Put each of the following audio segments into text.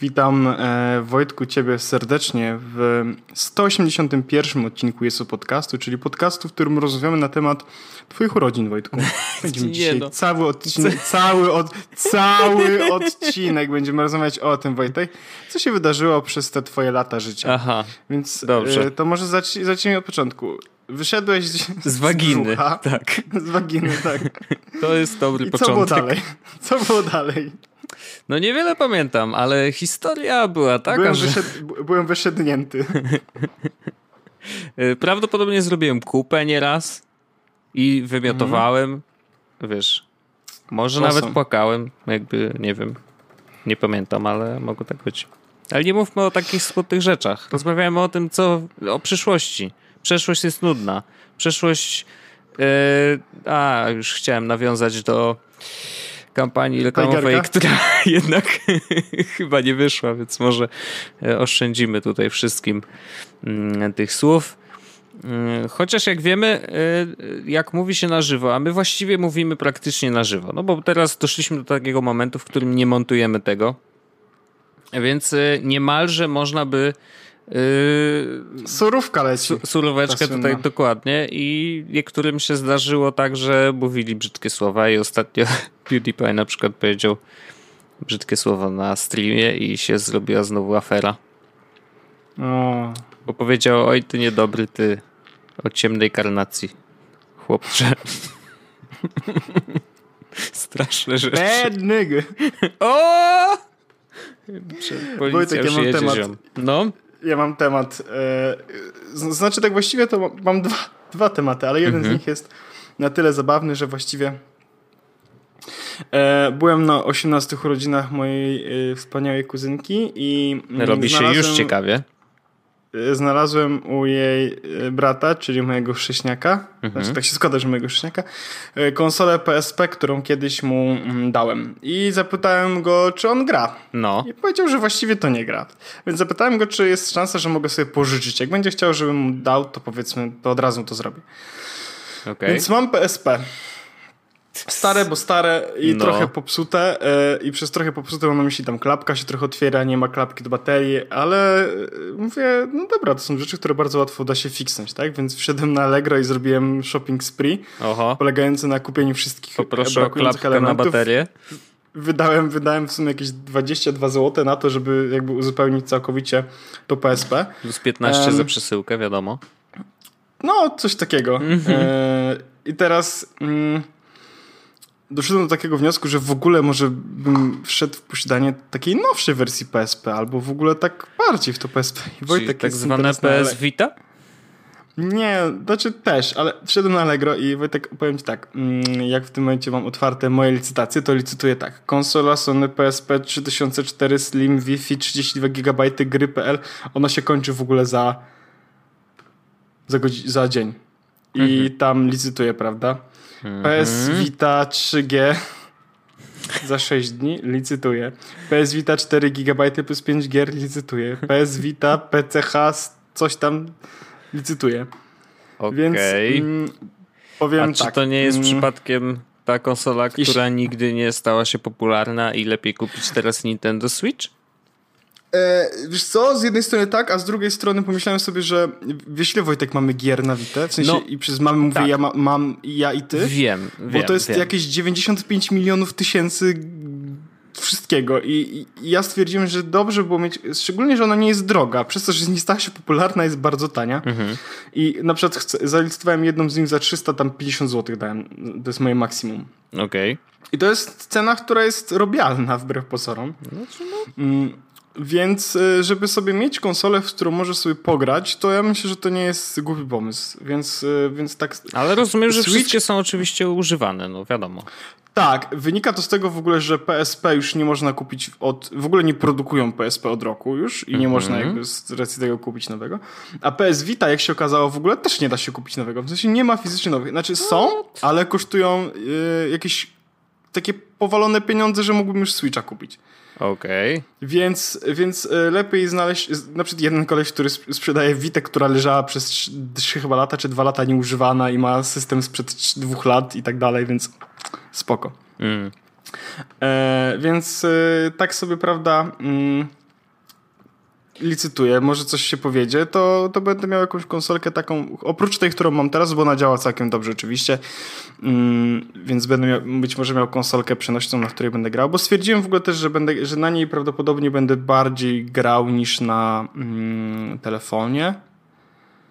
Witam e, Wojtku Ciebie serdecznie w 181 odcinku Jesu Podcastu, czyli podcastu, w którym rozmawiamy na temat Twoich urodzin, Wojtku. Będziemy dzisiaj no. cały odcinek, cały, od, cały odcinek będziemy rozmawiać o tym, Wojtek, co się wydarzyło przez te Twoje lata życia. Aha, Więc dobrze. E, to może zacz, zacznijmy od początku. Wyszedłeś z, z waginy. Brzucha, tak. Z waginy, tak. To jest dobry I początek. Co było dalej? Co było dalej? No niewiele pamiętam, ale historia była taka, byłem że... Wyszed, byłem wyszednięty. Y, prawdopodobnie zrobiłem kupę nieraz i wymiotowałem, wiesz, może nawet płakałem, jakby, nie wiem, nie pamiętam, ale mogło tak być. Ale nie mówmy o takich smutnych rzeczach. Rozmawiamy o tym, co, o przyszłości. Przeszłość jest nudna. Przeszłość, yy, a już chciałem nawiązać do kampanii reklamowej, która jednak chyba nie wyszła, więc może e, oszczędzimy tutaj wszystkim mm, tych słów. Mm, chociaż jak wiemy, e, jak mówi się na żywo, a my właściwie mówimy praktycznie na żywo, no bo teraz doszliśmy do takiego momentu, w którym nie montujemy tego, więc e, niemalże można by Yy, Surówka leci. Su suróweczkę tutaj dokładnie i niektórym się zdarzyło tak, że mówili brzydkie słowa i ostatnio PewDiePie na przykład powiedział brzydkie słowa na streamie i się zrobiła znowu afera. O. Bo powiedział, oj ty niedobry, ty o ciemnej karnacji, chłopcze. Straszne rzeczy. Bad nigga. O! Wojtek, ja mam temat. Ziom. No? Ja mam temat. E, znaczy, tak właściwie to mam dwa, dwa tematy, ale jeden mhm. z nich jest na tyle zabawny, że właściwie e, byłem na 18 urodzinach mojej e, wspaniałej kuzynki i. Robi się już ciekawie. Y, znalazłem u jej y, brata, czyli mojego chrześniaka, mhm. znaczy tak się składa, że mojego chrześniaka, y, konsolę PSP, którą kiedyś mu mm, dałem. I zapytałem go, czy on gra. No. I powiedział, że właściwie to nie gra. Więc zapytałem go, czy jest szansa, że mogę sobie pożyczyć. Jak będzie chciał, żebym mu dał, to powiedzmy, to od razu to zrobię. Okay. Więc mam PSP. Stare, bo stare i no. trochę popsute yy, i przez trochę popsute mam na myśli tam klapka się trochę otwiera, nie ma klapki do baterii, ale yy, mówię, no dobra, to są rzeczy, które bardzo łatwo da się fiksnąć, tak? Więc wszedłem na Allegro i zrobiłem shopping spree, Oho. polegający na kupieniu wszystkich Poproszę o klapkę elementów. na baterię. Wydałem, wydałem w sumie jakieś 22 zł na to, żeby jakby uzupełnić całkowicie to PSP. Plus 15 um, za przesyłkę, wiadomo. No, coś takiego. Mm -hmm. I teraz... Mm, doszedłem do takiego wniosku, że w ogóle może bym wszedł w posiadanie takiej nowszej wersji PSP, albo w ogóle tak bardziej w to PSP. I Wojtek tak zwane PS Vita? Nie, znaczy też, ale wszedłem na Allegro i Wojtek, powiem ci tak, mm, jak w tym momencie mam otwarte moje licytacje, to licytuję tak. Konsola Sony PSP 3004 Slim Wi-Fi 32 GB gry.pl, ona się kończy w ogóle za za, za dzień. I mhm. tam licytuję, prawda? PS mhm. Vita 3G za 6 dni licytuję. PS Vita 4 GB plus 5 gier licytuję. PS Vita PCH coś tam licytuję. Okay. Więc mm, powiem A czy tak, to nie jest mm, przypadkiem ta konsola, która jeśli... nigdy nie stała się popularna i lepiej kupić teraz Nintendo Switch? E, wiesz co, z jednej strony tak, a z drugiej strony pomyślałem sobie, że wiesz ile Wojtek mamy gier na Vita? W sensie no, i przez mamy mówię tak. ja ma, mam ja i ty? Wiem, Bo wiem, to jest wiem. jakieś 95 milionów tysięcy wszystkiego I, I, ja stwierdziłem, że dobrze było mieć, szczególnie, że ona nie jest droga, przez to, że nie stała się popularna, jest bardzo tania mhm. i na przykład chcę, zalicytowałem jedną z nich za 350 zł dałem, to jest moje maksimum. Okej. Okay. I to jest cena, która jest robialna wbrew pozorom. Znaczy no. Mm, więc y, żeby sobie mieć konsolę, w którą możesz sobie pograć, to ja myślę, że to nie jest głupi pomysł. Więc, y, więc tak. Ale rozumiem, że Switch... wszystkie są oczywiście używane, no wiadomo. Tak, wynika to z tego w ogóle, że PSP już nie można kupić od. W ogóle nie produkują PSP od roku już i nie mm -hmm. można jakby z racji tego kupić nowego. A PS Vita, jak się okazało, w ogóle też nie da się kupić nowego. W sensie nie ma fizycznie nowych. Znaczy są, ale kosztują y, jakieś takie powalone pieniądze, że mógłbym już Switcha kupić. Okej. Okay. Więc, więc e, lepiej znaleźć, na przykład jeden koleś, który sprzedaje Witę, która leżała przez 3 chyba lata, czy 2 lata nieużywana i ma system sprzed 2 lat i tak dalej, więc spoko. Mm. E, więc e, tak sobie, prawda, mm, licytuję, może coś się powiedzie, to, to będę miał jakąś konsolkę taką, oprócz tej, którą mam teraz, bo ona działa całkiem dobrze oczywiście, mm, więc będę miał, być może miał konsolkę przenośną, na której będę grał, bo stwierdziłem w ogóle też, że, będę, że na niej prawdopodobnie będę bardziej grał niż na mm, telefonie.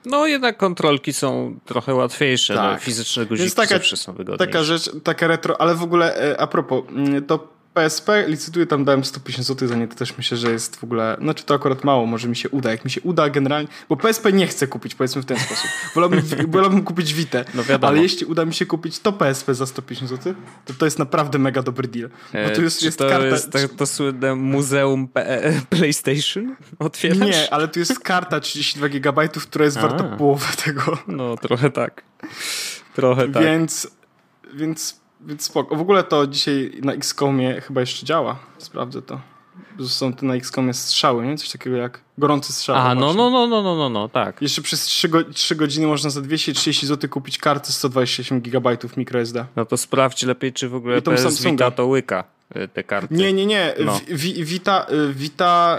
No jednak kontrolki są trochę łatwiejsze, no, tak. no, fizyczne guziki taka, zawsze są wygodniejsze. Taka rzecz, taka retro, ale w ogóle e, a propos, mm, to PSP licytuję, tam dałem 150 zł za nie, to też myślę, że jest w ogóle, znaczy to akurat mało, może mi się uda, jak mi się uda generalnie, bo PSP nie chcę kupić, powiedzmy w ten sposób. Wolałbym, wolałbym kupić Vita, no ale jeśli uda mi się kupić to PSP za 150 zł, to to jest naprawdę mega dobry deal. Bo tu jest, e, jest to karta... jest to, to słynne muzeum P PlayStation? Otwierasz? Nie, ale tu jest karta 32 GB, która jest A. warta połowę tego. No, trochę tak. Trochę tak. Więc, więc więc spoko. W ogóle to dzisiaj na XCOMie chyba jeszcze działa. Sprawdzę to. Są te na XCOMie strzały, nie? Coś takiego jak gorący strzał. A, no, no, no, no, no, no, no, tak. Jeszcze przez 3, go 3 godziny można za 230 zł kupić kartę 128 GB microSD. No to sprawdź lepiej, czy w ogóle PS. Vita to łyka te karty. Nie, nie, nie. No. Vita, y, Vita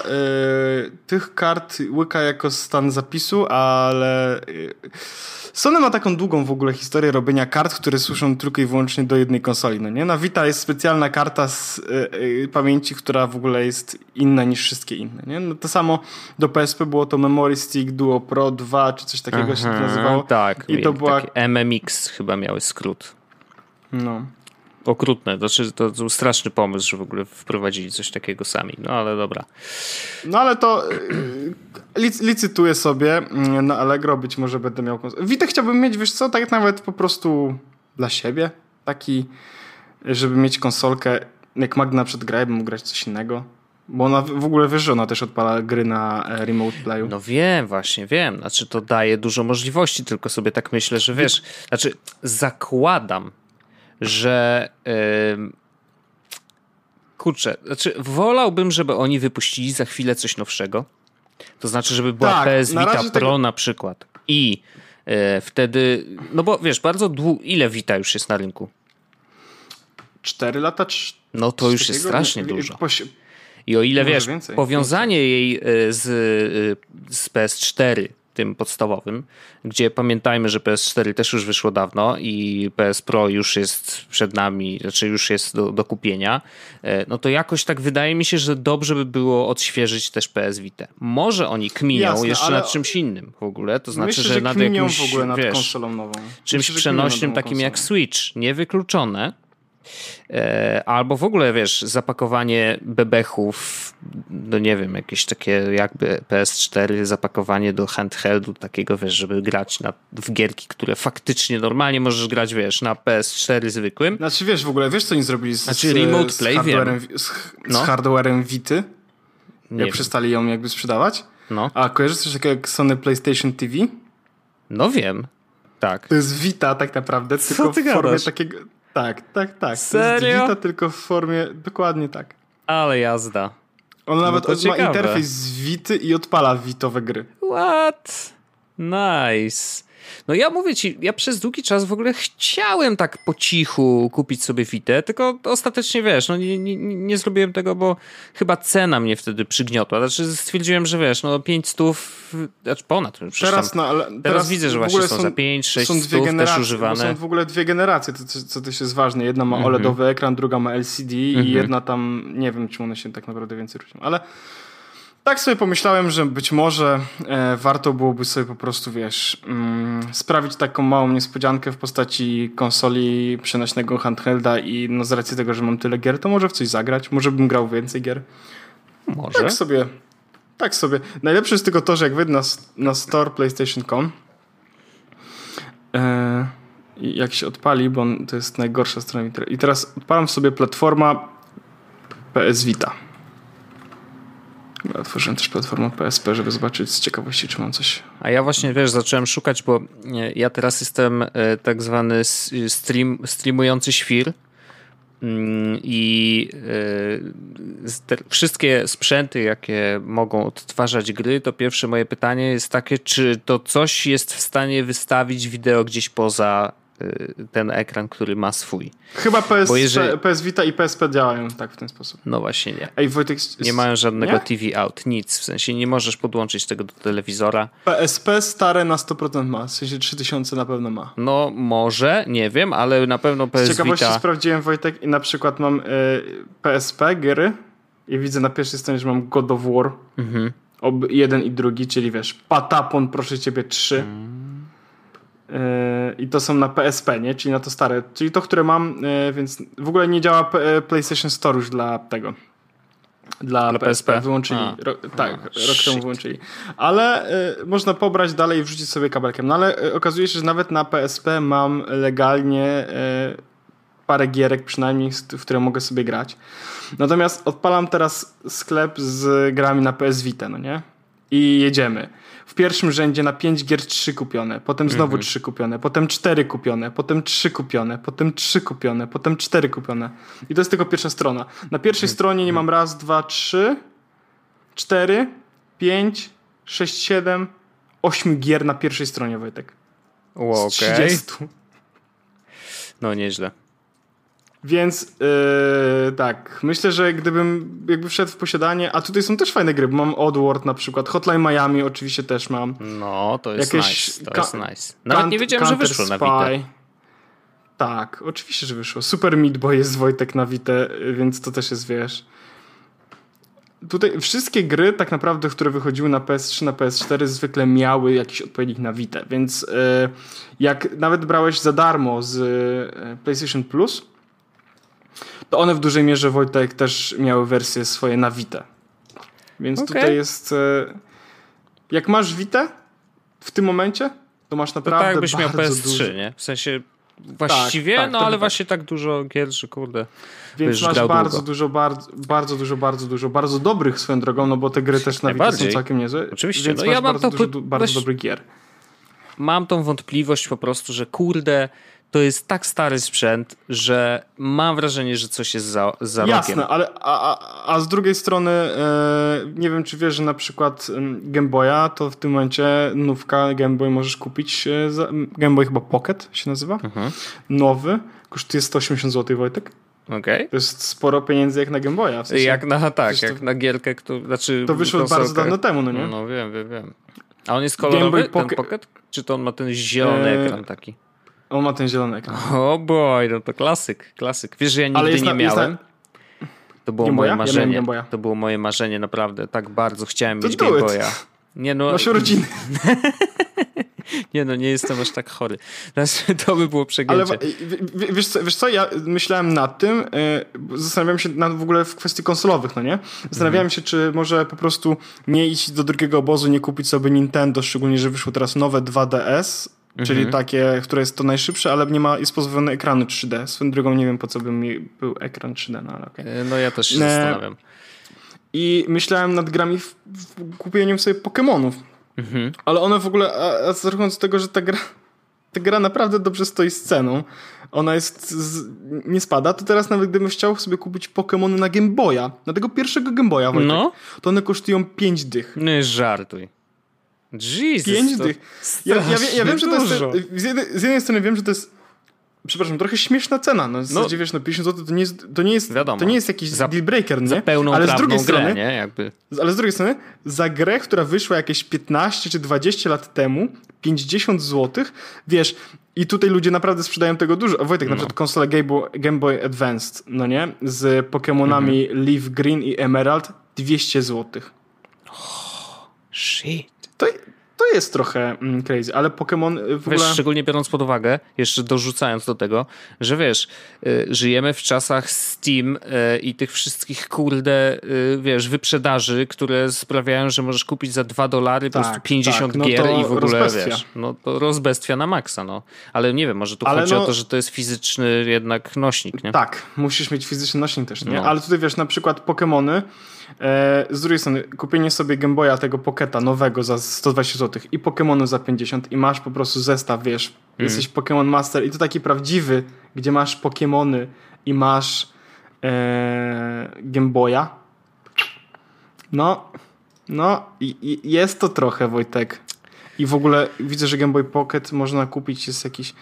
y, tych kart łyka jako stan zapisu, ale... Y, Sony ma taką długą w ogóle historię robienia kart, które służą tylko i wyłącznie do jednej konsoli. No nie? Na Vita jest specjalna karta z y, y, pamięci, która w ogóle jest inna niż wszystkie inne. Nie? No to samo do PSP było to Memory Stick Duo Pro 2 czy coś takiego Aha, się to nazywało. Tak, i to była MMX chyba miały skrót. No okrutne. Znaczy, to był straszny pomysł, że w ogóle wprowadzili coś takiego sami. No ale dobra. No ale to y, lic licytuję sobie mm, na Allegro, być może będę miał... Witę chciałbym mieć, wiesz co, tak nawet po prostu dla siebie. Taki, żeby mieć konsolkę, jak Magda na przykład gra, ja bym mógł grać coś innego. Bo ona w ogóle wiesz, że ona też odpala gry na e, remote playu. No wiem, właśnie wiem. Znaczy to daje dużo możliwości, tylko sobie tak myślę, że wiesz, znaczy zakładam, że kurczę, znaczy wolałbym, żeby oni wypuścili za chwilę coś nowszego. To znaczy, żeby była tak, PS Vita Pro tego... na przykład. I yy, wtedy, no bo wiesz, bardzo długo, ile Vita już jest na rynku? Cztery lata? no to już jest strasznie dużo. I o ile wiesz, więcej, powiązanie jej e, z, e, z PS4 tym podstawowym, gdzie pamiętajmy, że PS4 też już wyszło dawno i PS Pro już jest przed nami, znaczy już jest do, do kupienia, e, no to jakoś tak wydaje mi się, że dobrze by było odświeżyć też PS Vita. Może oni kminią Jasne, jeszcze nad czymś innym w ogóle, to znaczy, myślę, że, że nad jakimś, w ogóle nad wiesz, konsolą nową. czymś myślę, przenośnym takim konsolą. jak Switch, niewykluczone, albo w ogóle, wiesz, zapakowanie bebechów, no nie wiem, jakieś takie jakby PS4, zapakowanie do handheldu takiego, wiesz, żeby grać na, w gierki, które faktycznie normalnie możesz grać, wiesz, na PS4 zwykłym. Znaczy, wiesz, w ogóle, wiesz, co oni zrobili z, znaczy, remote play, z hardwarem, z, z no. hardwarem Vity? Nie jak przestali ją jakby sprzedawać? No. A kojarzysz coś takiego jak Sony PlayStation TV? No wiem. Tak. To jest Vita tak naprawdę, Co tylko w formie takiego tak, tak, tak. Serio? Vita tylko w formie, dokładnie tak. Ale jazda. On no nawet ma ciekawe. interfejs z Vity i odpala Vitowe gry. What? Nice. No ja mówię ci, ja przez długi czas w ogóle chciałem tak po cichu kupić sobie Vita, tylko ostatecznie wiesz, no nie, nie, nie zrobiłem tego, bo chyba cena mnie wtedy przygniotła. Znaczy stwierdziłem, że wiesz, no 5 stów, znaczy ponad. Teraz, no, ale teraz, teraz widzę, że właśnie są, są za 5, 6 są dwie też używane. Są w ogóle dwie generacje, to, co też jest ważne. Jedna ma mhm. OLEDowy ekran, druga ma LCD i mhm. jedna tam, nie wiem, czym one się tak naprawdę więcej różnią, ale tak sobie pomyślałem, że być może e, warto byłoby sobie po prostu, wiesz, mm, sprawić taką małą niespodziankę w postaci konsoli przenośnego handhelda i no z racji tego, że mam tyle gier, to może w coś zagrać, może bym grał więcej gier. Może. Tak sobie, tak sobie. Najlepsze jest tylko to, że jak wejdę na, na store PlayStation.com e, jak się odpali, bo to jest najgorsza strona i teraz odpalam sobie platforma PS Vita. Otworzyłem też platformę PSP, żeby zobaczyć z ciekawości, czy mam coś. A ja właśnie, wiesz, zacząłem szukać, bo ja teraz jestem e, tak zwany stream, streamujący świr mm, i e, wszystkie sprzęty, jakie mogą odtwarzać gry, to pierwsze moje pytanie jest takie, czy to coś jest w stanie wystawić wideo gdzieś poza ten ekran, który ma swój. Chyba PS, jeżeli... PS Vita i PSP działają tak w ten sposób. No właśnie nie. Ej, Wojtek, nie mają żadnego nie? TV out, nic. W sensie nie możesz podłączyć tego do telewizora. PSP stare na 100% ma, w sensie 3000 na pewno ma. No może, nie wiem, ale na pewno PS Z ciekawości Vita... sprawdziłem Wojtek i na przykład mam y, PSP gry i widzę na pierwszej stronie, że mam God of War. Mhm. Ob, jeden i drugi, czyli wiesz, Patapon, proszę ciebie, 3. Mm. I to są na PSP, nie? Czyli na to stare. Czyli to, które mam, e, więc w ogóle nie działa e, PlayStation Store już dla tego. Dla, dla PSP. PSP. Wyłączyli. Ro, tak, A, rok shit. temu wyłączyli. Ale y, można pobrać dalej i wrzucić sobie kabelkiem. No ale y, okazuje się, że nawet na PSP mam legalnie y, parę gierek przynajmniej, w które mogę sobie grać. Natomiast odpalam teraz sklep z grami na PS Vita, no nie? I jedziemy w pierwszym rzędzie na 5 gier 3 kupione, potem znowu mhm. 3 kupione, potem 4 kupione, potem 3 kupione, potem 3 kupione, potem 4 kupione. I to jest tylko pierwsza strona. Na pierwszej mhm. stronie nie mam raz, dwa, trzy, cztery, pięć, sześć, siedem, ośmiu gier na pierwszej stronie, Wojtek. Wow, okay. 30. No nieźle. Więc yy, tak, myślę, że gdybym jakby wszedł w posiadanie, a tutaj są też fajne gry, bo mam Oddworld na przykład, Hotline Miami oczywiście też mam. No, to jest Jakieś nice, to jest nice. Nawet nie wiedziałem, że wyszło Spy. na Vita. Tak, oczywiście, że wyszło. Super Meat Boy jest Wojtek na Vita, więc to też jest, wiesz... Tutaj wszystkie gry tak naprawdę, które wychodziły na PS3, na PS4 zwykle miały jakiś odpowiednik na Vita, więc yy, jak nawet brałeś za darmo z yy, PlayStation Plus, to one w dużej mierze Wojtek też miały wersje swoje na Vita. Więc okay. tutaj jest. E, jak masz Vita w tym momencie, to masz naprawdę. To tak, jakbyś miał PS3, dużo... nie? W sensie właściwie, tak, tak, no ale tak. właśnie tak dużo gier, że kurde. Więc masz bardzo długo. dużo, bardzo, bardzo dużo, bardzo dużo, bardzo dobrych swoją drogą, no bo te gry też na Vita są całkiem niezłe. Oczywiście, więc no masz ja mam bardzo, to, dużo, bardzo dobrych gier. Mam tą wątpliwość po prostu, że kurde, to jest tak stary sprzęt, że mam wrażenie, że coś jest za, za Jasne, ale a, a, a z drugiej strony e, nie wiem, czy wiesz, że na przykład Game Boya to w tym momencie nówka Game Boy możesz kupić za, Game Boy chyba Pocket się nazywa. Mhm. Nowy. Kosztuje 180 zł, Wojtek. Okay. To jest sporo pieniędzy jak na Game Boya. W sensie, jak na tak, jak to, na gierkę, kto, znaczy To wyszło bardzo dawno temu, no nie? No wiem, wiem, wiem. A on jest kolorowy, ten Pocket? Czy to on ma ten zielony e... ekran taki? On ma ten zielony ekran. O oh boy, no to klasyk, klasyk. Wiesz, że ja nigdy nie miałem. To było moje marzenie. Ja to było moje marzenie, naprawdę. Tak bardzo chciałem to mieć Game Boya. Nie no. Masz urodziny. nie no, nie jestem aż tak chory. To by było przegięcie. Ale wiesz co, wiesz co, ja myślałem nad tym, yy, zastanawiałem się nad, w ogóle w kwestii konsolowych, no nie? Zastanawiałem mm. się, czy może po prostu nie iść do drugiego obozu, nie kupić sobie Nintendo, szczególnie, że wyszło teraz nowe 2DS, Czyli mhm. takie, które jest to najszybsze, ale nie ma, jest pozbawione ekranu 3D. Swoją drogą nie wiem, po co by mi był ekran 3D, no ale okay. E, no ja też się e... zastanawiam. I myślałem nad grami w, w kupieniem sobie Pokémonów. Mhm. Ale one w ogóle, a, a z tego, że ta gra, ta gra naprawdę dobrze stoi z ceną, ona jest, z, nie spada, to teraz nawet gdybym chciał sobie kupić Pokémony na Game Boya, na tego pierwszego Game Boya, no. to one kosztują 5 dych. No żartuj. Jesus, Pięć dych. Ja, ja, ja, wiem, że to jest. Z jednej, z jednej strony wiem, że to jest przepraszam, trochę śmieszna cena. No, w zasadzie, no, wiesz, no 50 zł to nie jest, to nie jest, Wiadomo, to nie jest jakiś za, deal breaker, nie? Za pełną ale z drugiej grę, strony, nie? Jakby. Ale z drugiej strony, za grę, która wyszła jakieś 15 czy 20 lat temu, 50 zł, wiesz, i tutaj ludzie naprawdę sprzedają tego dużo. Wojtek, no. na przykład konsola Game Boy, Game Boy Advanced, no nie? Z Pokémonami mhm. Leaf Green i Emerald, 200 zł. Oh, shit. To, jest trochę mm, crazy, ale Pokémon w ogóle... Wiesz, szczególnie biorąc pod uwagę, jeszcze dorzucając do tego, że wiesz, y, żyjemy w czasach Steam y, i tych wszystkich kurde, y, wiesz, wyprzedaży, które sprawiają, że możesz kupić za 2 dolary tak, po prostu 50 tak, no gier i w ogóle, rozbestwia. wiesz, no to rozbestwia na maksa, no. Ale nie wiem, może tu ale chodzi no... o to, że to jest fizyczny jednak nośnik, nie? Tak, musisz mieć fizyczny nośnik też, nie? No. Ale tutaj wiesz, na przykład Pokémony z drugiej strony, kupienie sobie Game Boya tego Pocketa nowego za 120 zł i Pokémonu za 50 i masz po prostu zestaw, wiesz, mm. jesteś Pokémon Master i to taki prawdziwy, gdzie masz Pokémony i masz e, Game Boya. No, no, i, i jest to trochę, Wojtek. I w ogóle widzę, że Game Boy Pocket można kupić, jest jakiś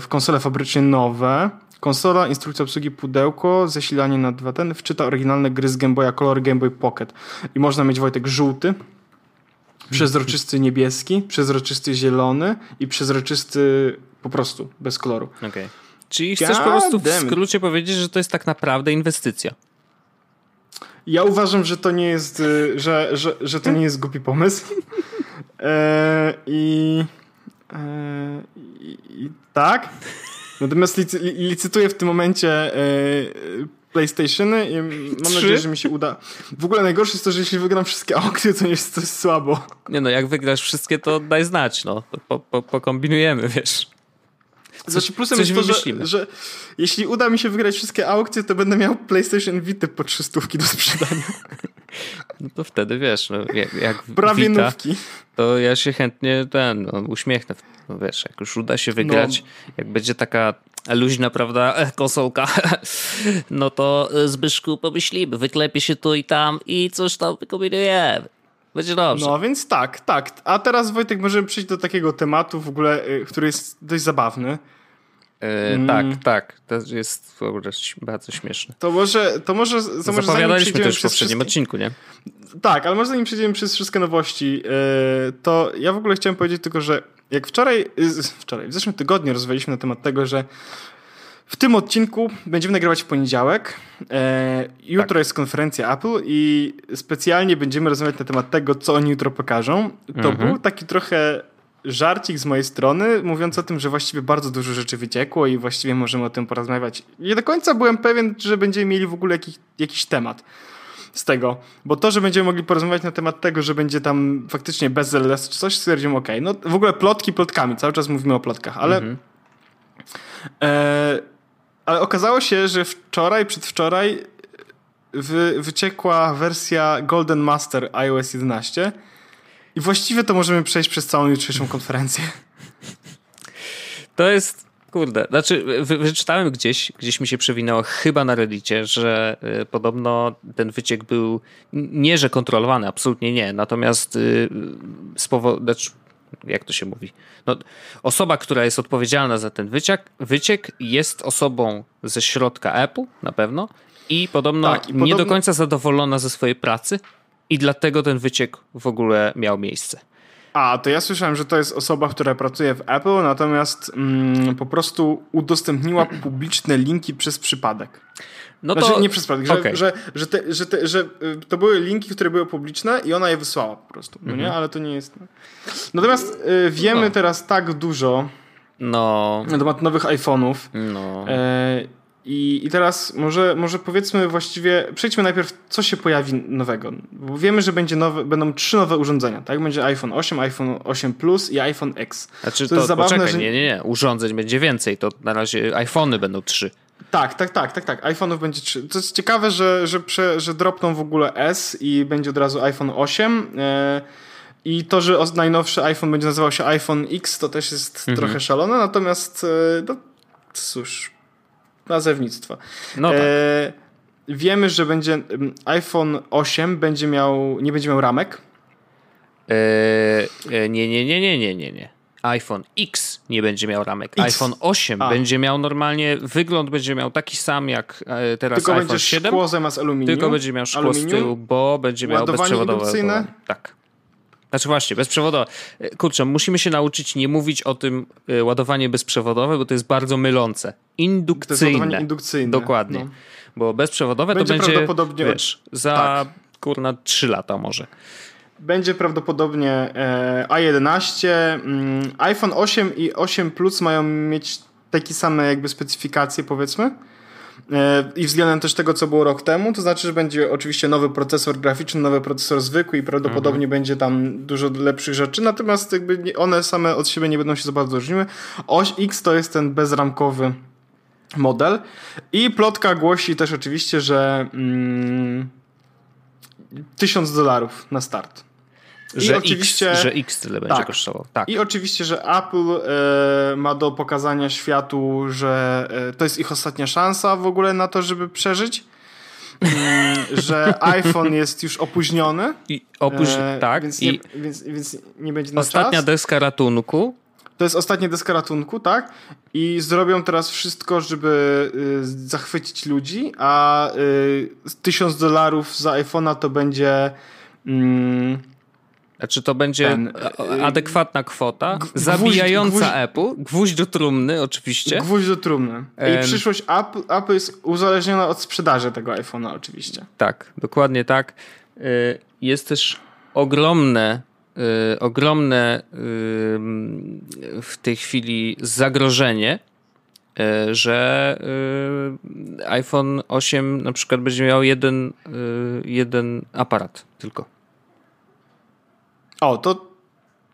w konsole fabrycznie nowe. Konsola, instrukcja obsługi, pudełko, zasilanie na dwa ten, wczyta oryginalne gry z Game Boya Color, Game Boy Pocket. I można mieć Wojtek żółty, przezroczysty niebieski, przezroczysty zielony i przezroczysty po prostu, bez koloru. Okay. Czyli chcesz God po prostu w skrócie powiedzieć, że to jest tak naprawdę inwestycja. Ja uważam, że to nie jest, y, że, że, że to nie jest głupi pomysł. E, i, e, i, i, tak. Natomiast licy, licytuję w tym momencie e, PlayStationy i mam nadzieję, że mi się uda. W ogóle najgorsze jest to, że jeśli wygram wszystkie aukcje, to nie jest to słabo. Nie no, jak wygrasz wszystkie, to daj znać, no. Po, po, pokombinujemy, wiesz. Znaczy plusem coś jest to, że, że, jeśli uda mi się wygrać wszystkie aukcje, to będę miał PlayStation Vita po 300 do sprzedania. No to wtedy wiesz, no, jak, jak Prawie Vita, nówki. to ja się chętnie ten, no, uśmiechnę. No wiesz, jak już uda się wygrać, no. jak będzie taka luźna, prawda, konsolka, no to e, Zbyszku pomyślimy, wyklepie się tu i tam i coś tam wykombinujemy. Będzie dobrze. No więc tak, tak. A teraz Wojtek możemy przejść do takiego tematu w ogóle, y, który jest dość zabawny. Yy, mm. Tak, tak. To jest w ogóle bardzo śmieszne. To może, to może, to może Zapowiadaliśmy też w poprzednim wszystkie... odcinku, nie? Tak, ale może zanim przejdziemy przez wszystkie nowości, yy, to ja w ogóle chciałem powiedzieć tylko, że jak wczoraj, yy, wczoraj, w zeszłym tygodniu rozmawialiśmy na temat tego, że w tym odcinku będziemy nagrywać w poniedziałek. E, jutro tak. jest konferencja Apple i specjalnie będziemy rozmawiać na temat tego, co oni jutro pokażą. To mhm. był taki trochę żarcik z mojej strony, mówiąc o tym, że właściwie bardzo dużo rzeczy wyciekło i właściwie możemy o tym porozmawiać. Nie do końca byłem pewien, że będziemy mieli w ogóle jakiś, jakiś temat z tego. Bo to, że będziemy mogli porozmawiać na temat tego, że będzie tam faktycznie bez LS czy coś, stwierdziłem, ok, no w ogóle plotki plotkami, cały czas mówimy o plotkach, ale mhm. e, ale okazało się, że wczoraj, przedwczoraj wy, wyciekła wersja Golden Master iOS 11 i właściwie to możemy przejść przez całą jutrzejszą konferencję. To jest, kurde, znaczy wy, wyczytałem gdzieś, gdzieś mi się przewinęło chyba na Reddicie, że y, podobno ten wyciek był nie, że kontrolowany, absolutnie nie, natomiast y, z powodu, znaczy, jak to się mówi? No, osoba, która jest odpowiedzialna za ten wyciek, wyciek jest osobą ze środka Apple na pewno i podobno tak, i nie do końca zadowolona ze swojej pracy i dlatego ten wyciek w ogóle miał miejsce. A, to ja słyszałem, że to jest osoba, która pracuje w Apple, natomiast mm, po prostu udostępniła publiczne linki przez przypadek. No to znaczy, nie przez przypadek, że, okay. że, że, te, że, te, że y, to były linki, które były publiczne i ona je wysłała po prostu, no nie? Mhm. Ale to nie jest... Natomiast y, wiemy no. teraz tak dużo no. na temat nowych iPhone'ów. No. E, i, I teraz może, może powiedzmy właściwie, przejdźmy najpierw, co się pojawi nowego. Bo wiemy, że będzie nowe, będą trzy nowe urządzenia, tak? Będzie iPhone 8, iPhone 8 Plus i iPhone X. Znaczy, to, to jest zabawne, poczekaj, że... nie, nie, nie. Urządzeń będzie więcej, to na razie iPhony będą trzy. Tak, tak, tak, tak, tak. iPhone'ów będzie trzy. To jest ciekawe, że, że, prze, że dropną w ogóle S i będzie od razu iPhone 8. E, I to, że najnowszy iPhone będzie nazywał się iPhone X, to też jest mhm. trochę szalone, natomiast e, no cóż, nazewnictwa. No tak. E, wiemy, że będzie iPhone 8 będzie miał, nie będzie miał ramek. E, nie, nie, nie, nie, nie, nie, nie. iPhone X nie będzie miał ramek. X. iPhone 8 A. będzie miał normalnie, wygląd będzie miał taki sam jak teraz tylko iPhone będzie 7. Szkło zamiast aluminium. Tylko będzie miał szkło aluminium. z tyłu, bo będzie miał bezprzewodowe. Tak. Znaczy właśnie, bezprzewodowe. Kurczę, musimy się nauczyć nie mówić o tym ładowanie bezprzewodowe, bo to jest bardzo mylące. Indukcyjne. To indukcyjne. Dokładnie. No. Bo bezprzewodowe będzie to będzie, prawdopodobnie wiesz, za tak. kurna 3 lata może. Będzie prawdopodobnie e, A11. Mm, iPhone 8 i 8 Plus mają mieć takie same jakby specyfikacje powiedzmy. E, i względem też tego, co było rok temu, to znaczy, że będzie oczywiście nowy procesor graficzny, nowy procesor zwykły i prawdopodobnie mhm. będzie tam dużo lepszych rzeczy, natomiast jakby one same od siebie nie będą się za bardzo różniły. Oś X to jest ten bezramkowy model i plotka głosi też oczywiście, że mm, 1000 dolarów na start. Że, I oczywiście, X, że X tyle będzie tak, kosztował. Tak. I oczywiście, że Apple e, ma do pokazania światu, że e, to jest ich ostatnia szansa w ogóle na to, żeby przeżyć. Mm, że iPhone jest już opóźniony. I opóź... e, tak. Więc nie, i więc, więc nie będzie na Ostatnia czas. deska ratunku to jest ostatnia deska ratunku, tak? I zrobią teraz wszystko, żeby y, zachwycić ludzi, a y, 1000 dolarów za iPhone'a to będzie... Mm, czy to będzie ten, y, adekwatna kwota, zabijająca gwóźdź, Apple, gwóźdź do trumny oczywiście. Gwóźdź do trumny. I przyszłość Apple, Apple jest uzależniona od sprzedaży tego iPhone'a oczywiście. Tak, dokładnie tak. Y, jest też ogromne ogromne w tej chwili zagrożenie, że iPhone 8 na przykład będzie miał jeden, jeden aparat tylko. O, to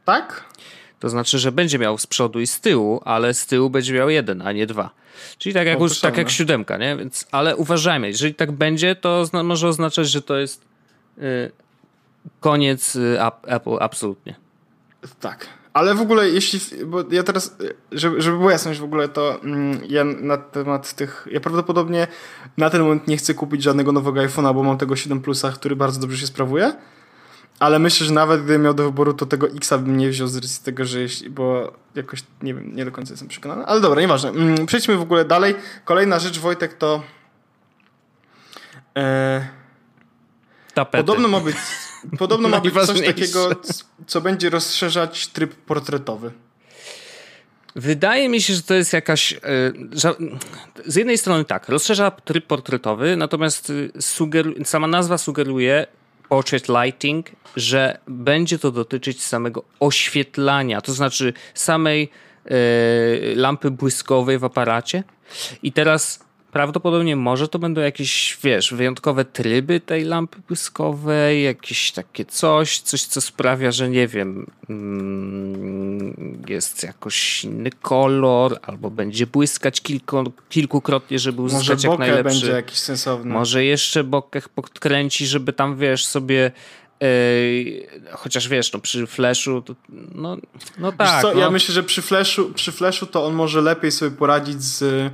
tak? To znaczy, że będzie miał z przodu i z tyłu, ale z tyłu będzie miał jeden, a nie dwa. Czyli tak jak, już, tak jak siódemka, nie? Więc, ale uważajmy, jeżeli tak będzie, to może oznaczać, że to jest y, koniec y, Apple absolutnie. Tak. Ale w ogóle, jeśli, bo ja teraz, żeby, żeby była jasność w ogóle, to mm, ja na temat tych, ja prawdopodobnie na ten moment nie chcę kupić żadnego nowego iPhone'a, bo mam tego 7 Plusa, który bardzo dobrze się sprawuje. Ale myślę, że nawet gdybym miał do wyboru, to tego Xa bym nie wziął z racji tego, że jeśli, bo jakoś, nie wiem, nie do końca jestem przekonany. Ale dobra, nieważne. Mm, przejdźmy w ogóle dalej. Kolejna rzecz, Wojtek, to e, Tapety. Podobno ma być, podobno ma być coś takiego, co będzie rozszerzać tryb portretowy. Wydaje mi się, że to jest jakaś. E, z jednej strony tak, rozszerza tryb portretowy, natomiast e, sugeru, sama nazwa sugeruje, portrait lighting, że będzie to dotyczyć samego oświetlania, to znaczy samej e, lampy błyskowej w aparacie. I teraz prawdopodobnie może to będą jakieś, wiesz, wyjątkowe tryby tej lampy błyskowej, jakieś takie coś, coś co sprawia, że nie wiem, mm, jest jakoś inny kolor, albo będzie błyskać kilku, kilkukrotnie, żeby uzyskać może jak najlepszy. będzie jakiś sensowny. Może jeszcze bokeh podkręci, żeby tam, wiesz, sobie Yy, chociaż wiesz, no przy flashu, to, no, no tak. No. Ja myślę, że przy flashu, przy flashu to on może lepiej sobie poradzić z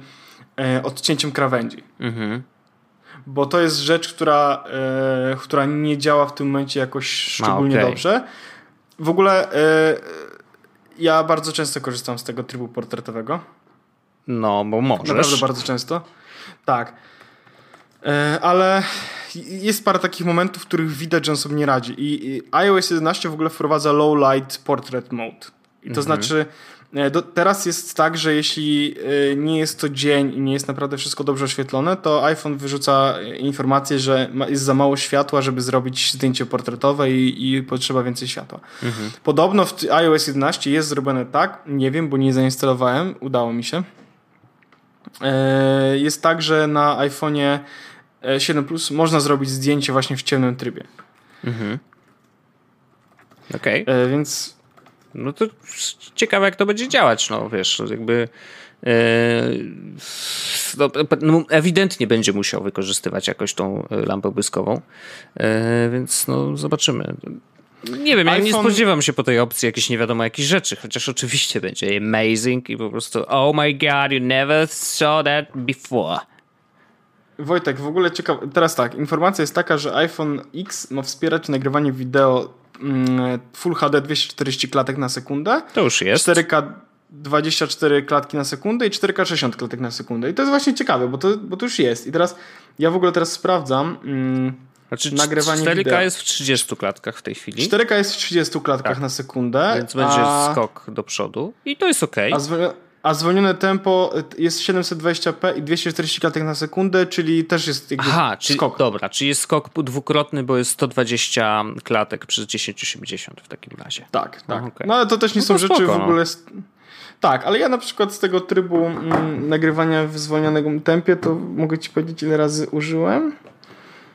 odcięciem krawędzi. Mhm. Bo to jest rzecz, która, e, która nie działa w tym momencie jakoś szczególnie okay. dobrze. W ogóle e, ja bardzo często korzystam z tego trybu portretowego. No, bo możesz. Naprawdę bardzo często. Tak. E, ale jest parę takich momentów, w których widać, że on sobie nie radzi. I, iOS 11 w ogóle wprowadza low light portrait mode. I to mhm. znaczy, E, do, teraz jest tak, że jeśli e, nie jest to dzień i nie jest naprawdę wszystko dobrze oświetlone, to iPhone wyrzuca informację, że jest za mało światła, żeby zrobić zdjęcie portretowe i, i potrzeba więcej światła. Mhm. Podobno w iOS 11 jest zrobione tak, nie wiem, bo nie zainstalowałem, udało mi się. E, jest tak, że na iPhone'ie 7 Plus można zrobić zdjęcie właśnie w ciemnym trybie. Mhm. Okej. Okay. Więc no to ciekawe, jak to będzie działać, no wiesz, jakby e, no, no, ewidentnie będzie musiał wykorzystywać jakoś tą lampę błyskową, e, więc no zobaczymy. Nie wiem, iPhone... ja nie spodziewam się po tej opcji jakichś nie wiadomo jakich rzeczy, chociaż oczywiście będzie amazing i po prostu oh my god, you never saw that before. Wojtek, w ogóle ciekawe, teraz tak, informacja jest taka, że iPhone X ma wspierać nagrywanie wideo Full HD 240 klatek na sekundę. To już jest. 4K 24 klatki na sekundę i 4K 60 klatek na sekundę. I to jest właśnie ciekawe, bo to, bo to już jest. I teraz ja w ogóle teraz sprawdzam mm, znaczy, nagrywanie 4K wideo. jest w 30 klatkach w tej chwili. 4K jest w 30 klatkach tak. na sekundę. Więc będzie a... skok do przodu i to jest ok. A, a zwolnione tempo jest 720p i 240 klatek na sekundę, czyli też jest jakby Aha, czyli, skok. Dobra, czyli jest skok dwukrotny, bo jest 120 klatek przy 1080 w takim razie. Tak, tak. okay. No ale to też nie no są rzeczy spoko, w no. ogóle... No. Tak, ale ja na przykład z tego trybu mm, nagrywania w zwolnionym tempie, to mogę ci powiedzieć ile razy użyłem.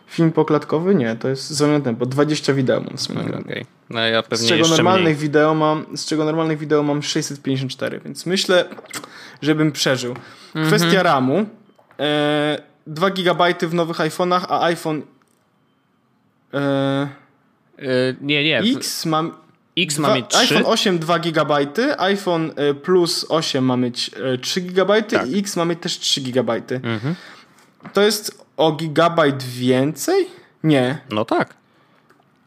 Film poklatkowy? Nie, to jest zwolnione tempo. 20 wideo mam w sumie nagrane. Okay. No ja pewnie z czego normalnych mniej. wideo mam, z czego normalnych wideo mam 654, więc myślę, żebym przeżył. Mhm. Kwestia RAMu. E, 2 GB w nowych iPhone'ach, a iPhone e, e, nie, nie. X mam X ma mieć 3. iPhone 8 2 GB, iPhone e, Plus 8 ma mieć 3 GB tak. i X ma mieć też 3 GB. Mhm. To jest o gigabajt więcej? Nie. No tak.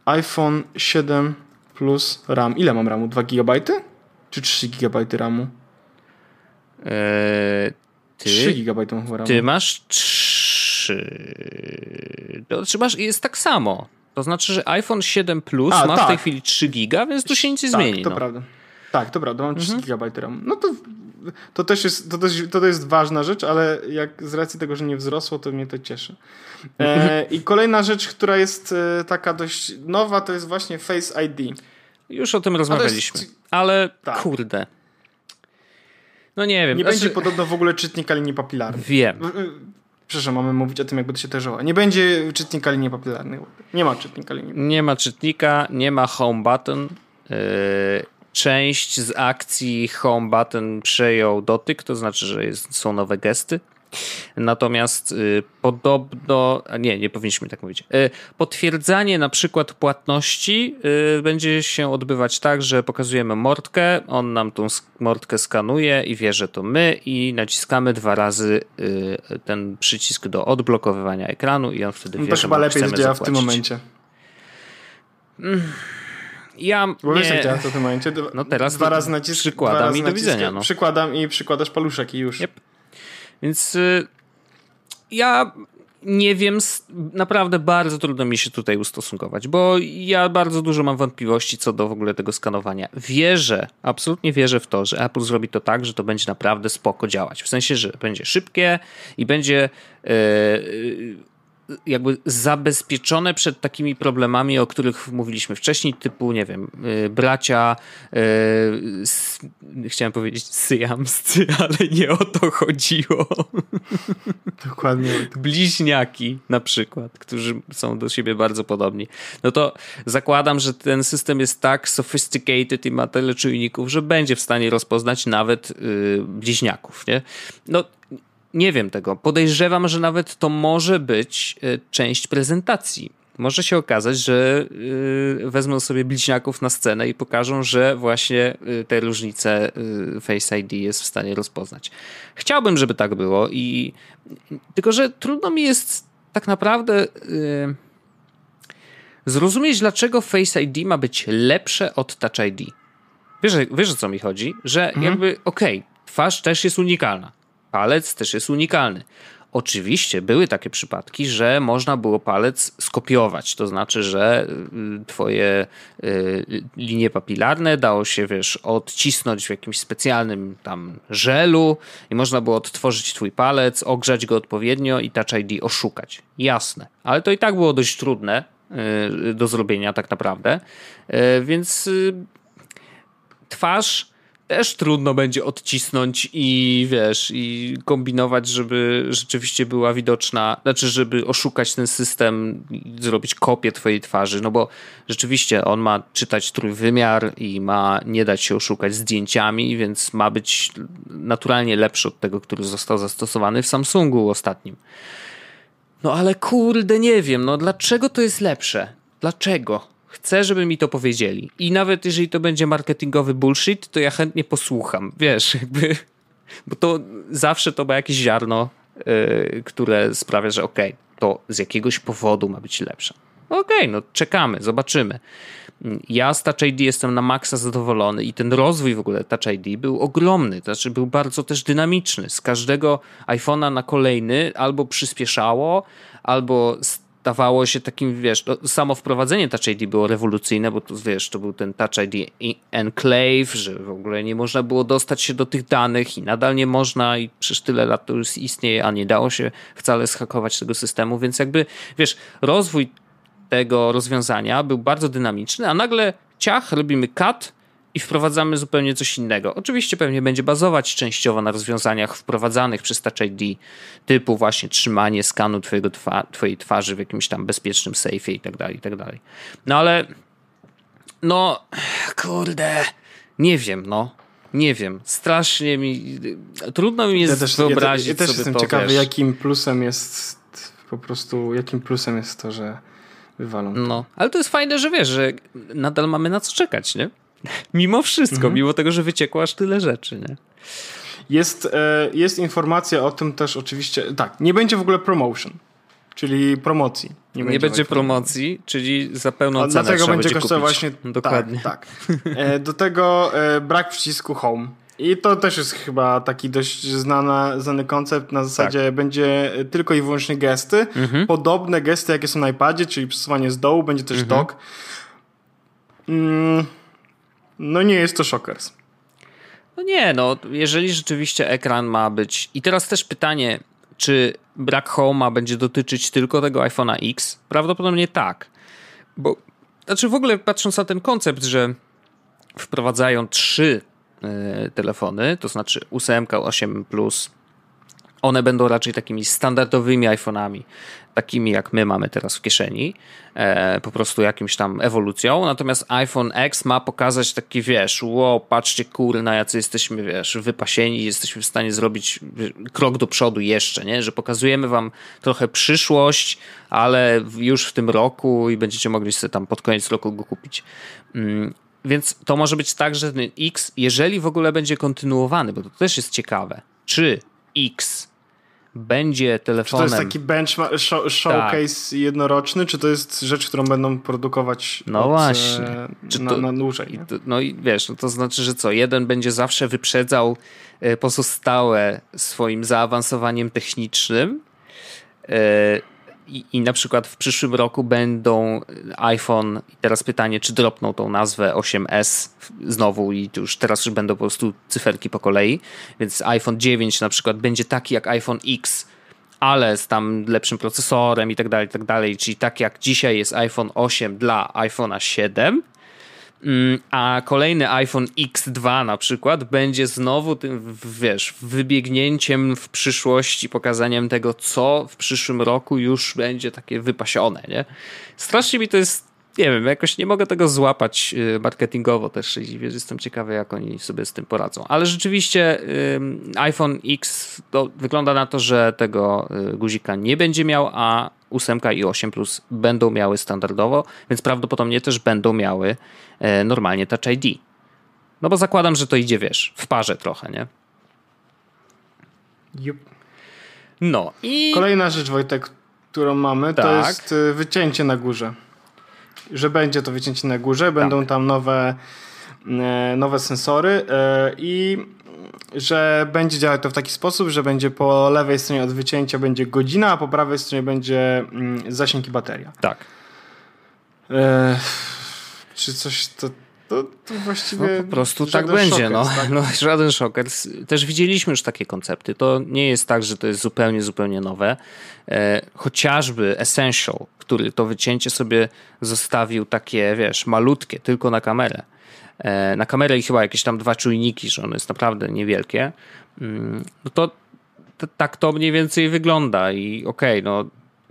iPhone 7 plus RAM. Ile mam RAMu? 2 GB? Czy 3 GB RAMu? Eee, ty, 3 GB RAMu. Ty masz 3. To znaczy masz, jest tak samo. To znaczy, że iPhone 7 Plus A, ma tak. w tej tak. chwili 3 giga, więc tu się nic nie tak, zmieni. To no. prawda. Tak, to prawda, mam 3 mhm. GB RAM. No to, to też jest, to, też, to jest ważna rzecz, ale jak z racji tego, że nie wzrosło, to mnie to cieszy. E, mhm. I kolejna rzecz, która jest e, taka dość nowa, to jest właśnie Face ID. Już o tym rozmawialiśmy, jest... ale tak. kurde. No nie wiem. Nie znaczy... będzie podobno w ogóle czytnika linii papilarnej. Wiem. Przepraszam, mamy mówić o tym, jakby to się terzyło. Nie będzie czytnika linii papilarnej. Nie ma czytnika linii. Nie ma czytnika, nie ma home button. Yy, część z akcji home button przejął dotyk, to znaczy, że jest, są nowe gesty. Natomiast y, podobno, nie, nie powinniśmy tak mówić. Y, potwierdzanie na przykład płatności y, będzie się odbywać tak, że pokazujemy mordkę, on nam tą mordkę skanuje i wie, że to my i naciskamy dwa razy ten przycisk do odblokowywania ekranu i on wtedy no wie, to że chyba lepiej działa w tym momencie. Mm. Ja Bo wiesz, jak działa w tym momencie. No teraz dwa razy nacisk, przykładam dwa razy i do widzenia. No. Przykładam i przykładasz paluszek i już. Yep. Więc y, ja nie wiem, naprawdę bardzo trudno mi się tutaj ustosunkować, bo ja bardzo dużo mam wątpliwości co do w ogóle tego skanowania. Wierzę, absolutnie wierzę w to, że Apple zrobi to tak, że to będzie naprawdę spoko działać. W sensie, że będzie szybkie i będzie yy, jakby zabezpieczone przed takimi problemami, o których mówiliśmy wcześniej, typu, nie wiem, y, bracia, yy, chciałem powiedzieć syjamscy, ale nie o to chodziło. Dokładnie. Bliźniaki na przykład, którzy są do siebie bardzo podobni. No to zakładam, że ten system jest tak sophisticated i ma tyle czujników, że będzie w stanie rozpoznać nawet yy, bliźniaków, nie? No nie wiem tego. Podejrzewam, że nawet to może być e, część prezentacji. Może się okazać, że e, wezmą sobie bliźniaków na scenę i pokażą, że właśnie e, te różnice Face ID jest w stanie rozpoznać. Chciałbym, żeby tak było i tylko, że trudno mi jest tak naprawdę zrozumieć, dlaczego Face ID ma być lepsze od Touch ID. Wiesz, wiesz o co mi chodzi? Że mhm. jakby, okej, okay, twarz też jest unikalna palec też jest unikalny. Oczywiście były takie przypadki, że można było palec skopiować, to znaczy, że y, twoje y, linie papilarne dało się, wiesz, odcisnąć w jakimś specjalnym tam żelu i można było odtworzyć twój palec, ogrzać go odpowiednio i Touch ID oszukać. Jasne, ale to i tak było dość trudne y, do zrobienia tak naprawdę, więc twarz też trudno będzie odcisnąć i wiesz, i kombinować, żeby rzeczywiście była widoczna, znaczy, żeby oszukać ten system, zrobić kopię twojej twarzy, no bo rzeczywiście on ma czytać trójwymiar i ma nie dać się oszukać zdjęciami, więc ma być naturalnie lepszy od tego, który został zastosowany w Samsungu ostatnim. No ale kurde, nie wiem, no dlaczego to jest lepsze? Dlaczego? Chcę, żeby mi to powiedzieli. I nawet jeżeli to będzie marketingowy bullshit, to ja chętnie posłucham. Wiesz, jakby. Bo to zawsze to ma jakieś ziarno, yy, które sprawia, że okej, okay, to z jakiegoś powodu ma być lepsze. Okej, okay, no czekamy, zobaczymy. Ja z Touch ID jestem na maksa zadowolony i ten rozwój w ogóle Touch ID był ogromny, to znaczy był bardzo też dynamiczny. Z każdego iPhone'a na kolejny albo przyspieszało, albo dawało się takim, wiesz, to samo wprowadzenie Touch ID było rewolucyjne, bo to, wiesz, to był ten Touch ID Enclave, że w ogóle nie można było dostać się do tych danych i nadal nie można i przez tyle lat to już istnieje, a nie dało się wcale schakować tego systemu, więc jakby, wiesz, rozwój tego rozwiązania był bardzo dynamiczny, a nagle ciach, robimy cut, i wprowadzamy zupełnie coś innego. Oczywiście pewnie będzie bazować częściowo na rozwiązaniach wprowadzanych przez Touch ID, typu właśnie trzymanie skanu twojego twa twojej twarzy w jakimś tam bezpiecznym sejfie i tak dalej, i tak dalej. No ale no kurde, nie wiem, no. Nie wiem, strasznie mi. Trudno mi jest ja też, wyobrazić. Ja, ja też sobie jestem to, ciekawy, wiesz. jakim plusem jest po prostu, jakim plusem jest to, że wywalą. To. No, ale to jest fajne, że wiesz, że nadal mamy na co czekać, nie? Mimo wszystko, mhm. mimo tego, że wyciekło aż tyle rzeczy, nie? Jest, e, jest informacja o tym też oczywiście, tak, nie będzie w ogóle promotion. czyli promocji. Nie, nie będzie, promocji, czyli za pełną cenę Dlatego będzie będzie kosztował właśnie... Dokładnie. Tak, tak. E, do tego e, brak przycisku Home. I to też jest chyba taki dość znana, znany koncept. Na zasadzie tak. będzie tylko i wyłącznie gesty. Mhm. Podobne gesty, jakie są na iPadzie, czyli przesuwanie z dołu, będzie też mhm. dock. Mm, no nie jest to shockers. No nie, no jeżeli rzeczywiście ekran ma być... I teraz też pytanie, czy brak Home'a będzie dotyczyć tylko tego iPhone'a X? Prawdopodobnie tak. Bo, znaczy w ogóle patrząc na ten koncept, że wprowadzają trzy y, telefony, to znaczy 8, 8 Plus, one będą raczej takimi standardowymi iPhone'ami, takimi jak my mamy teraz w kieszeni, e, po prostu jakimś tam ewolucją. Natomiast iPhone X ma pokazać taki, wiesz, wow, patrzcie kurna, jacy jesteśmy, wiesz, wypasieni, jesteśmy w stanie zrobić krok do przodu jeszcze, nie? Że pokazujemy wam trochę przyszłość, ale już w tym roku i będziecie mogli sobie tam pod koniec roku go kupić. Mm, więc to może być tak, że ten X, jeżeli w ogóle będzie kontynuowany, bo to też jest ciekawe, czy X będzie telefonem. Czy to jest taki benchmark, show, showcase tak. jednoroczny, czy to jest rzecz, którą będą produkować no od, właśnie. Czy na, to, na dłużej? To, no i wiesz, no to znaczy, że co? Jeden będzie zawsze wyprzedzał e, pozostałe swoim zaawansowaniem technicznym. I, i na przykład w przyszłym roku będą iPhone, i teraz pytanie, czy dropną tą nazwę 8S znowu i już teraz już będą po prostu cyferki po kolei, więc iPhone 9 na przykład będzie taki jak iPhone X, ale z tam lepszym procesorem i tak dalej, i tak dalej, czyli tak jak dzisiaj jest iPhone 8 dla iPhone'a 7, Mm, a kolejny iPhone X2 na przykład będzie znowu tym, wiesz, wybiegnięciem w przyszłości, pokazaniem tego, co w przyszłym roku już będzie takie wypasione, nie? Strasznie mi to jest nie wiem, jakoś nie mogę tego złapać y, marketingowo też i jestem ciekawy, jak oni sobie z tym poradzą. Ale rzeczywiście iPhone X wygląda na to, że tego y, guzika nie będzie miał, a 8 i 8 Plus będą miały standardowo, więc prawdopodobnie też będą miały e, normalnie Touch ID. No bo zakładam, że to idzie, wiesz, w parze trochę, nie? Yep. No i... Kolejna rzecz, Wojtek, którą mamy, tak. to jest y, wycięcie na górze że będzie to wycięcie na górze, będą tak. tam nowe, e, nowe sensory e, i że będzie działać to w taki sposób, że będzie po lewej stronie od wycięcia będzie godzina, a po prawej stronie będzie mm, zasięg i bateria. Tak. E, czy coś to to, to właściwie. No po prostu tak będzie. no. Tak? no. Żaden szoker. Też widzieliśmy już takie koncepty. To nie jest tak, że to jest zupełnie, zupełnie nowe. E, chociażby Essential, który to wycięcie sobie zostawił takie, wiesz, malutkie, tylko na kamerę. E, na kamerę i chyba jakieś tam dwa czujniki, że ono jest naprawdę niewielkie. Mm, no to, to tak to mniej więcej wygląda i okej, okay, no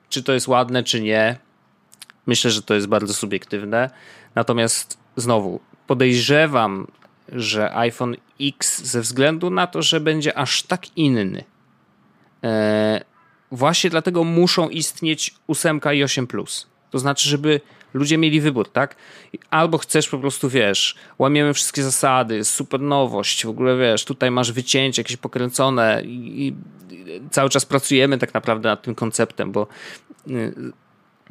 czy to jest ładne, czy nie, myślę, że to jest bardzo subiektywne. Natomiast znowu, podejrzewam, że iPhone X ze względu na to, że będzie aż tak inny, e, właśnie dlatego muszą istnieć 8 i 8 Plus. To znaczy, żeby ludzie mieli wybór, tak? Albo chcesz po prostu, wiesz, łamiemy wszystkie zasady, super nowość, w ogóle wiesz, tutaj masz wycięcie jakieś pokręcone i, i cały czas pracujemy tak naprawdę nad tym konceptem, bo y,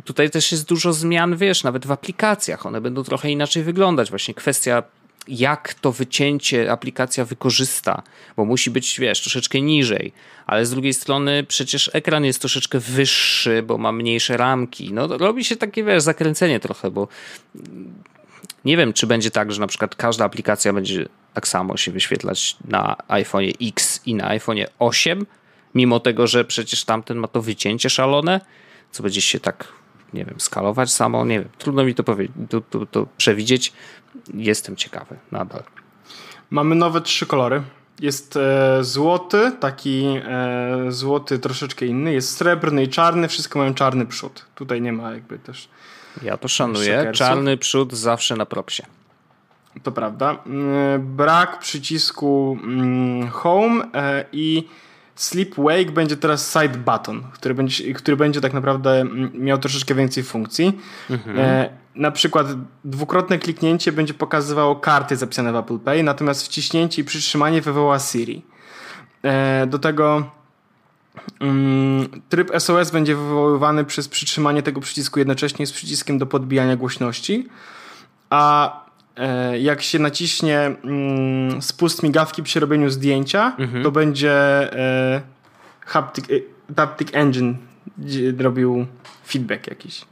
tutaj też jest dużo zmian, wiesz, nawet w aplikacjach. One będą trochę inaczej wyglądać. Właśnie kwestia, jak to wycięcie aplikacja wykorzysta, bo musi być, wiesz, troszeczkę niżej, ale z drugiej strony przecież ekran jest troszeczkę wyższy, bo ma mniejsze ramki. No robi się takie, wiesz, zakręcenie trochę, bo nie wiem, czy będzie tak, że na przykład każda aplikacja będzie tak samo się wyświetlać na iPhone X i na iPhone 8, mimo tego, że przecież tamten ma to wycięcie szalone, co będzie się tak nie wiem, skalować samo, nie wiem, trudno mi to, powiedzieć, to, to, to przewidzieć. Jestem ciekawy nadal. Mamy nowe trzy kolory. Jest e, złoty, taki e, złoty troszeczkę inny, jest srebrny i czarny, wszystko mają czarny przód. Tutaj nie ma jakby też. Ja to szanuję. Czarny przód zawsze na propsie. To prawda. E, brak przycisku mm, home e, i Sleep Wake będzie teraz side button, który będzie, który będzie tak naprawdę mm, miał troszeczkę więcej funkcji. Mhm. E, na przykład dwukrotne kliknięcie będzie pokazywało karty zapisane w Apple Pay, natomiast wciśnięcie i przytrzymanie wywoła Siri. E, do tego mm, tryb SOS będzie wywoływany przez przytrzymanie tego przycisku jednocześnie z przyciskiem do podbijania głośności, a jak się naciśnie mm, spust migawki przy robieniu zdjęcia, mhm. to będzie e, haptic, haptic engine robił feedback jakiś.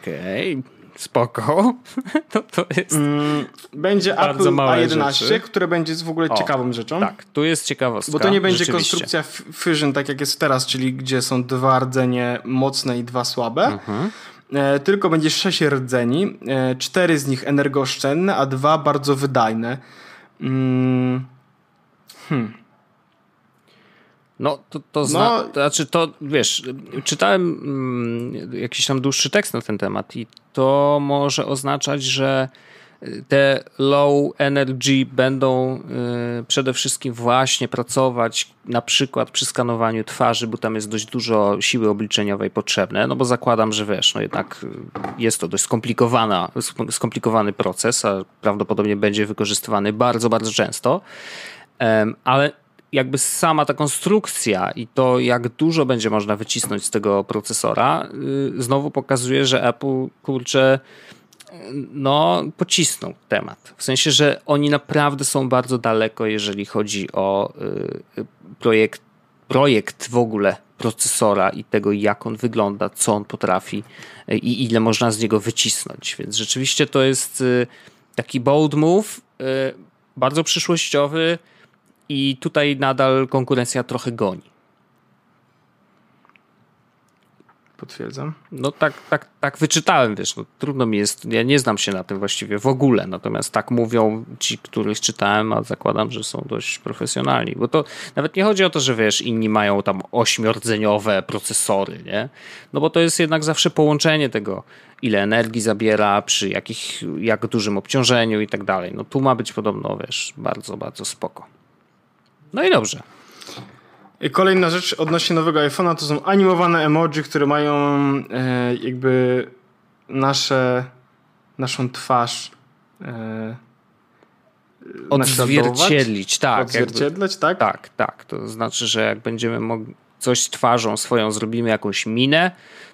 Okej. Okay spoko. to, to jest. Mm, będzie Apple A11, rzeczy. które będzie w ogóle o, ciekawą rzeczą. Tak, tu jest ciekawostka. Bo to nie będzie konstrukcja Fusion, tak jak jest teraz, czyli gdzie są dwa rdzenie mocne i dwa słabe. Mhm. E, tylko będzie sześć rdzeni, e, cztery z nich energooszczędne, a dwa bardzo wydajne. Mm. Hmm. No, to, to, zna, no, to znaczy to, wiesz, czytałem mm, jakiś tam dłuższy tekst na ten temat i to może oznaczać, że te low energy będą y, przede wszystkim właśnie pracować na przykład przy skanowaniu twarzy, bo tam jest dość dużo siły obliczeniowej potrzebne, no bo zakładam, że wiesz, no jednak jest to dość skomplikowana, skomplikowany proces, a prawdopodobnie będzie wykorzystywany bardzo, bardzo często, ale jakby sama ta konstrukcja i to, jak dużo będzie można wycisnąć z tego procesora, y, znowu pokazuje, że Apple, kurczę, no, pocisnął temat. W sensie, że oni naprawdę są bardzo daleko, jeżeli chodzi o y, projekt, projekt w ogóle procesora i tego, jak on wygląda, co on potrafi y, i ile można z niego wycisnąć. Więc rzeczywiście to jest taki bold move, bardzo przyszłościowy i tutaj nadal konkurencja trochę goni. Potwierdzam. No tak, tak, tak wyczytałem, wiesz, no, trudno mi jest, ja nie znam się na tym właściwie w ogóle, natomiast tak mówią ci, których czytałem, a zakładam, że są dość profesjonalni, bo to nawet nie chodzi o to, że wiesz, inni mają tam ośmiordzeniowe procesory, nie? No bo to jest jednak zawsze połączenie tego, ile energii zabiera, przy jakich, jak dużym obciążeniu i tak dalej. No tu ma być podobno, wiesz, bardzo, bardzo spoko. No i dobrze. Kolejna rzecz odnośnie nowego iPhone'a to są animowane emoji, które mają e, jakby nasze, naszą twarz e, odzwierciedlić, tak. Odzwierciedlać, jakby, tak? Tak, tak. To znaczy, że jak będziemy mogli coś twarzą swoją zrobimy jakąś minę,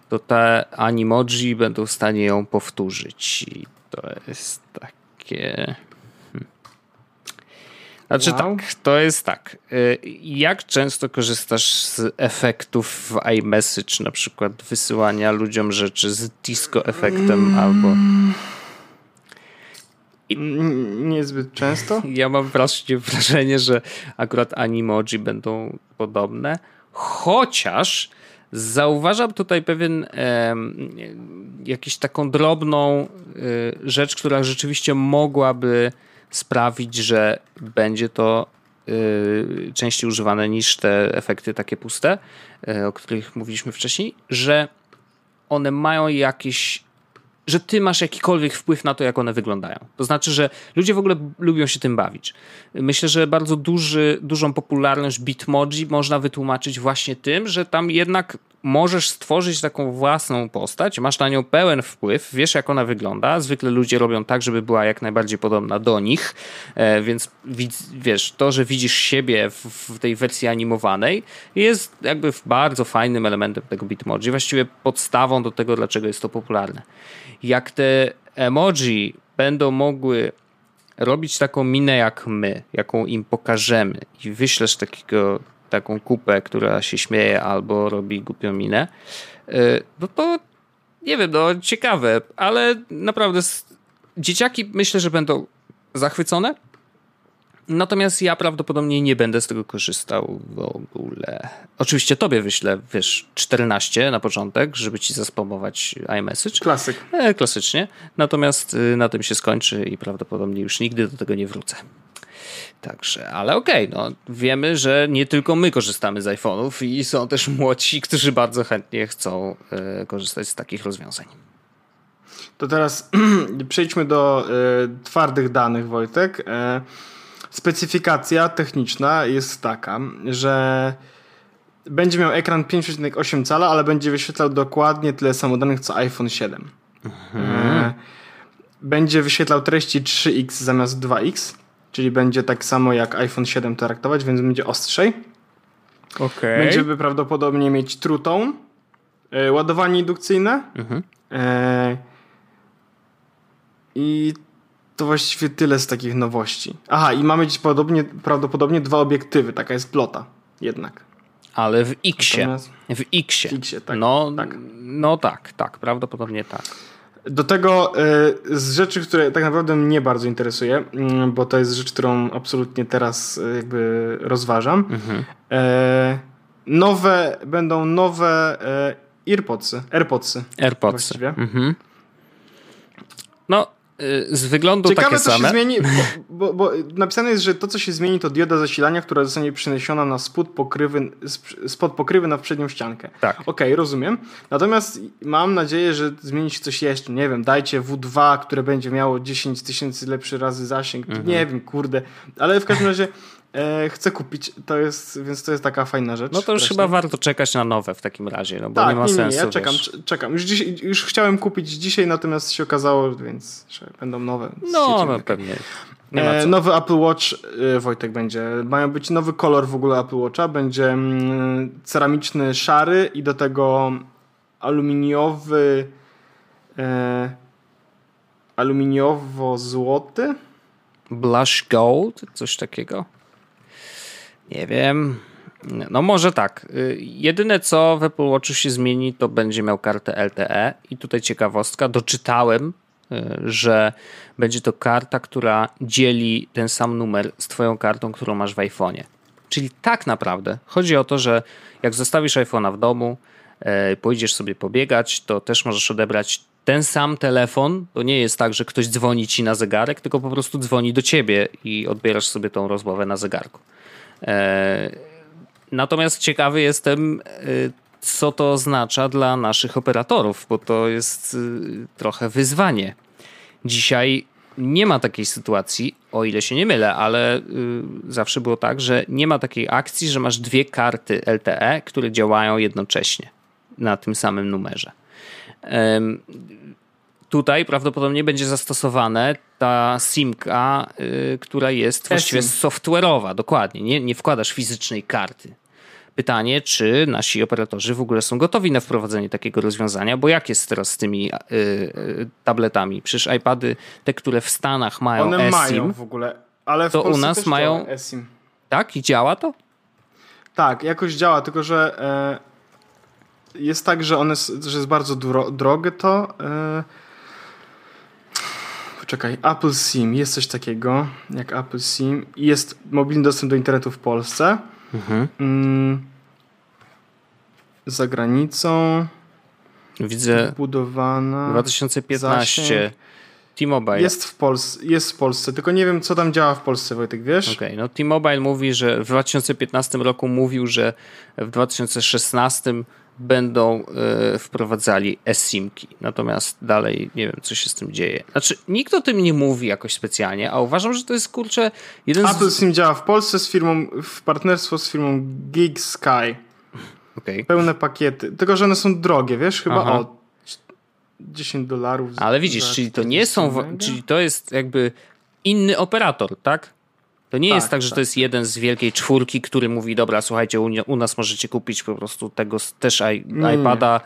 to te animoji będą w stanie ją powtórzyć. I to jest takie. Znaczy wow. tak, to jest tak. Y, jak często korzystasz z efektów w iMessage, na przykład wysyłania ludziom rzeczy z disco efektem mm. albo... I... Niezbyt często. Ja mam wrażenie, że akurat animoji będą podobne, chociaż zauważam tutaj pewien e, jakiś taką drobną e, rzecz, która rzeczywiście mogłaby sprawić, że będzie to y, częściej używane niż te efekty takie puste, y, o których mówiliśmy wcześniej, że one mają jakieś że ty masz jakikolwiek wpływ na to, jak one wyglądają. To znaczy, że ludzie w ogóle lubią się tym bawić. Myślę, że bardzo duży, dużą popularność Bitmoji można wytłumaczyć właśnie tym, że tam jednak możesz stworzyć taką własną postać, masz na nią pełen wpływ, wiesz jak ona wygląda. Zwykle ludzie robią tak, żeby była jak najbardziej podobna do nich, e, więc wiesz, to, że widzisz siebie w, tej wersji animowanej jest jakby bardzo fajnym elementem tego Bitmoji, właściwie podstawą do tego, dlaczego jest to popularne. Jak te emoji będą mogły robić taką minę jak my, jaką im pokażemy i wyślesz takiego taką kupę, która się śmieje albo robi głupią minę, y, no to nie wiem, no ciekawe, ale naprawdę dzieciaki myślę, że będą zachwycone. Natomiast ja prawdopodobnie nie będę z tego korzystał w ogóle. Oczywiście tobie wyślę, wiesz, 14 na początek, żeby ci zaspamować iMessage. Klasyk. E, klasycznie. Natomiast y, na tym się skończy i prawdopodobnie już nigdy do tego nie wrócę. Także, ale okej, okay, no wiemy, że nie tylko my korzystamy z iPhone'ów i są też młodsi, którzy bardzo chętnie chcą y, korzystać z takich rozwiązań. To teraz przejdźmy do y, twardych danych, Wojtek. Y, specyfikacja techniczna jest taka, że będzie miał ekran 5,8 cala, ale będzie wyświetlał dokładnie tyle samo danych co iPhone 7. Mhm. Będzie wyświetlał treści 3x zamiast 2x czyli będzie tak samo jak iPhone 7 traktować, więc będzie ostrzej. Okay. Będziemy prawdopodobnie mieć True e, ładowanie indukcyjne mhm. e, i to właściwie tyle z takich nowości. Aha, i mamy dziś podobnie, prawdopodobnie dwa obiektywy, taka jest plota jednak. Ale w X-ie. W X-ie. W X-ie tak, no, tak. no tak, tak, prawdopodobnie tak. Do tego y, z rzeczy, które tak naprawdę mnie bardzo interesuje, y, bo to jest rzecz, którą absolutnie teraz y, jakby rozważam. Mhm. E, nowe, będą nowe AirPodsy. AirPodsy. AirPodsy. Mhm. No, Y, z wyglądu Ciekawe, takie co same. Się zmieni, bo, bo, bo, napisane jest, że to, co się zmieni, to dioda zasilania, która zostanie przeniesiona na spód pokrywy, spod pokrywy na przednią ściankę. Tak. Okej, okay, rozumiem. Natomiast mam nadzieję, że zmieni się coś jeszcze. Nie wiem, dajcie W2, które będzie miało 10 tysięcy lepszy razy zasięg. Mhm. Nie wiem, kurde. Ale w każdym razie E, chcę kupić, to jest, więc to jest taka fajna rzecz. No to już właśnie. chyba warto czekać na nowe w takim razie, no bo tak, nie ma nie, sensu. Nie, ja czekam, wiesz. czekam. Już, dziś, już chciałem kupić dzisiaj, natomiast się okazało, więc że będą nowe. No, no pewnie. E, nowy Apple Watch, e, Wojtek, będzie. Mają być nowy kolor w ogóle Apple Watcha. Będzie mm, ceramiczny, szary i do tego aluminiowy e, aluminiowo-złoty. Blush Gold, coś takiego. Nie wiem. No może tak. Y, jedyne co w Apple Watchu się zmieni, to będzie miał kartę LTE i tutaj ciekawostka, doczytałem, y, że będzie to karta, która dzieli ten sam numer z twoją kartą, którą masz w iPhone'ie. Czyli tak naprawdę chodzi o to, że jak zostawisz iPhone'a w domu, y, pójdziesz sobie pobiegać, to też możesz odebrać ten sam telefon. To nie jest tak, że ktoś dzwoni ci na zegarek, tylko po prostu dzwoni do ciebie i odbierasz sobie tą rozmowę na zegarku. E, natomiast ciekawy jestem, e, co to oznacza dla naszych operatorów, bo to jest e, trochę wyzwanie. Dzisiaj nie ma takiej sytuacji, o ile się nie mylę, ale zawsze było tak, że nie ma takiej akcji, że masz dwie karty LTE, które działają jednocześnie na tym samym numerze. Tutaj prawdopodobnie będzie zastosowane ta simka, y, która jest właściwie software'owa, dokładnie. Nie, nie wkładasz fizycznej karty. Pytanie, czy nasi operatorzy w ogóle są gotowi na wprowadzenie takiego rozwiązania, bo jak jest teraz z tymi y, y, tabletami? Przecież iPady, te, które w Stanach mają One eSIM, mają w ogóle, ale w to Polsce u nas mają eSIM. Tak? I działa to? Tak, jakoś działa, tylko że e, jest tak, że one że jest bardzo dro, drogie to. Poczekaj, Apple SIM, jest coś takiego jak Apple SIM i jest mobilny dostęp do internetu w Polsce. Mhm. Mm, za granicą. Widzę. Budowana. 2015. T-Mobile. Jest w, Polsce, jest w Polsce, tylko nie wiem, co tam działa w Polsce, Wojtek, wiesz? Okej, okay, no T-Mobile mówi, że w 2015 roku mówił, że w 2016 będą y, wprowadzali eSIMki. Natomiast dalej nie wiem, co się z tym dzieje. Znaczy, nikt o tym nie mówi jakoś specjalnie, a uważam, że to jest kurczę jeden Apple z... SIM działa w Polsce z firmą, w partnerstwo z firmą Gig Sky. Okay. Pełne pakiety. Tylko, że one są drogie, wiesz? Chyba Aha. o 10 dolarów. Ale widzisz, czyli to nie są, czyli to jest jakby inny operator, tak? To nie tak, jest tak, że tak. to jest jeden z wielkiej czwórki, który mówi, dobra, słuchajcie, u, u nas możecie kupić po prostu tego też i, iPada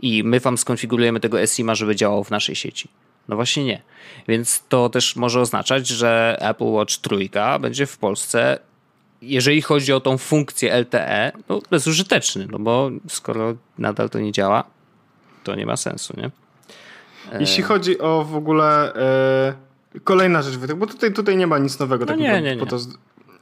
i my wam skonfigurujemy tego SIM-a, żeby działał w naszej sieci. No właśnie nie. Więc to też może oznaczać, że Apple Watch trójka będzie w Polsce, jeżeli chodzi o tą funkcję LTE, no bezużyteczny, no bo skoro nadal to nie działa, to nie ma sensu, nie? Jeśli chodzi o w ogóle... E, Kolejna rzecz, Wojtek, bo tutaj, tutaj nie ma nic nowego. No takiego, nie, nie, nie. To,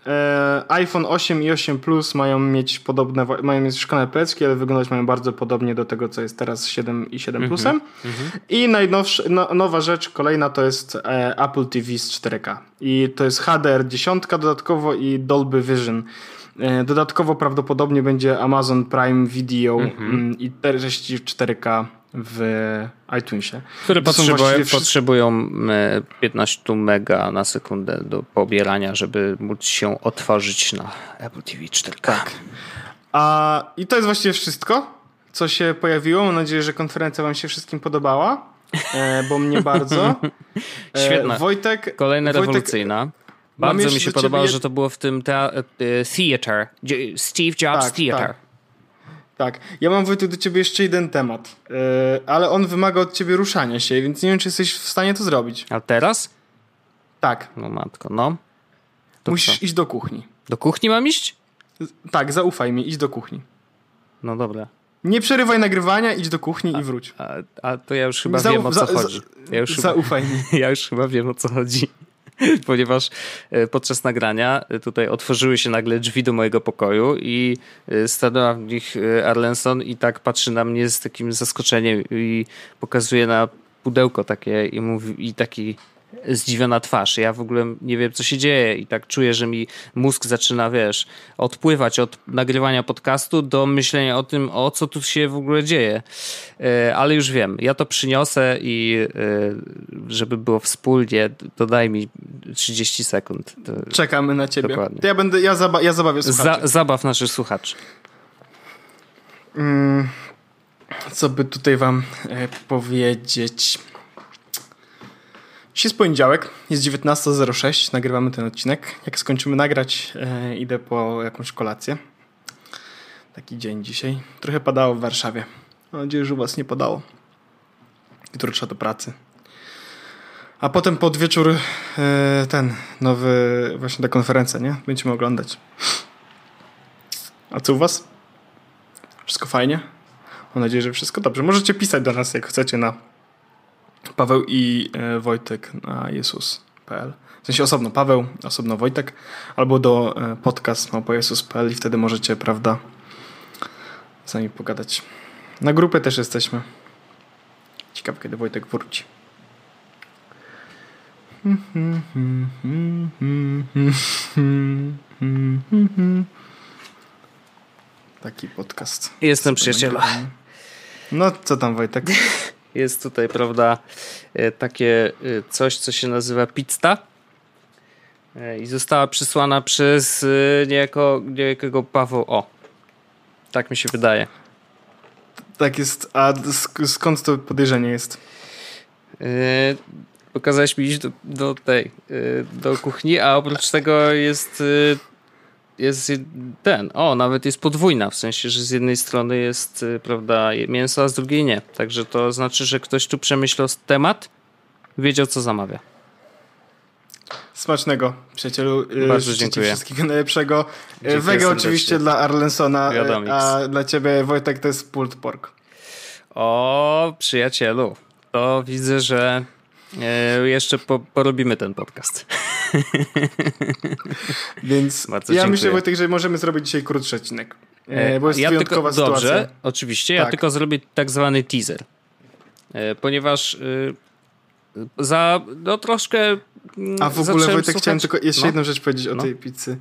e, iPhone 8 i 8 Plus mają mieć podobne, mają mieć szklane plecki, ale wyglądać mają bardzo podobnie do tego, co jest teraz 7 i 7 mm -hmm, Plusem. Mm -hmm. I najnowsza, no, nowa rzecz, kolejna to jest e, Apple TV z 4K. I to jest HDR 10 dodatkowo i Dolby Vision. E, dodatkowo prawdopodobnie będzie Amazon Prime Video mm -hmm. i treści w 4K w iTunesie. Które potrzebują, potrzebują 15 mega na sekundę do pobierania, żeby móc się otworzyć na Apple TV 4K. Tak. A, I to jest właściwie wszystko, co się pojawiło. Mam nadzieję, że konferencja Wam się wszystkim podobała, e, bo mnie bardzo. E, Świetna. Wojtek. Kolejna Wojtek, rewolucyjna. Bardzo mi się podobało, że to było w tym te e, theater, Steve Jobs tak, Theater. Tak. Tak, ja mam Wojtek do ciebie jeszcze jeden temat, yy, ale on wymaga od ciebie ruszania się, więc nie wiem, czy jesteś w stanie to zrobić. A teraz? Tak. No matko, no. To Musisz co? iść do kuchni. Do kuchni mam iść? Tak, zaufaj mi, idź do kuchni. No dobra. Nie przerywaj nagrywania, idź do kuchni a, i wróć. A, a, to ja już chyba wiem o co chodzi. Ja już zaufaj chyba, mi. Ja już chyba wiem o co chodzi. ponieważ e, podczas nagrania e, tutaj otworzyły się nagle drzwi do mojego pokoju i e, stanęła w nich Arlenson i tak patrzy na mnie z takim zaskoczeniem i pokazuje na pudełko takie i mówi i taki zdziwiona twarz. Ja w ogóle nie wiem, co się dzieje i tak czuję, że mi mózg zaczyna, wiesz, odpływać od nagrywania podcastu do myślenia o tym, o co tu się w ogóle dzieje. E, ale już wiem, ja to przyniosę i e, żeby było wspólnie, to daj mi 30 sekund. Czekamy na ciebie. Dokładnie. To ja będę, ja, zaba ja zabawię słuchaczy. Za, zabaw naszych słuchaczy. Mm, co by tutaj wam e, powiedzieć? Dziś jest poniedziałek, jest 19.06, nagrywamy ten odcinek. Jak skończymy nagrać, e, idę po jakąś kolację. Taki dzień dzisiaj. Trochę padało w Warszawie. Mam nadzieję, że u was nie padało. Jutro trzeba do pracy. A potem pod wieczór e, ten nowy, właśnie ta konferencja, nie? Będziemy oglądać. A co u was? Wszystko fajnie? Mam nadzieję, że wszystko dobrze. Możecie pisać do nas, jak chcecie, na Paweł i e, Wojtek na jezus.pl. W sensie osobno Paweł, osobno Wojtek, albo do e, podcast małpojesus.pl i wtedy możecie, prawda, z nami pogadać. Na grupę też jesteśmy. Ciekawe, kiedy Wojtek wróci. Taki podcast. Jestem przyjaciela. No, co tam Wojtek? jest tutaj, prawda, e, takie e, coś, co się nazywa pizza e, i została przysłana przez niejako, niejakiego Paweł O. Tak mi się wydaje. Tak jest. A skąd to podejrzenie jest? Yy, pokazałeś mi iść do, do tej, yy, do kuchni, a oprócz tego jest yy, jest ten, o, nawet jest podwójna, w sensie, że z jednej strony jest, y, prawda, mięso, a z drugiej nie. Także to znaczy, że ktoś tu przemyślał temat, wiedział, co zamawia. Smacznego, przyjacielu. Y, Bardzo dziękuję. Wszystkiego najlepszego. Y, dziękuję Wege oczywiście dla Arlensona, a dla ciebie, Wojtek, to jest pulled pork. O, przyjacielu, to widzę, że jeszcze po, porobimy ten podcast. Więc Bardzo ja dziękuję. myślę, Wojtek, że możemy zrobić dzisiaj krótszy odcinek. E, bo jest ja wyjątkowa tylko, sytuacja. Dobrze, oczywiście. Tak. Ja tylko zrobię tak zwany teaser. E, ponieważ za no troszkę A w ogóle Wojtek słuchać... chciałem tylko jeszcze no. jedną rzecz powiedzieć no. o tej pizzy.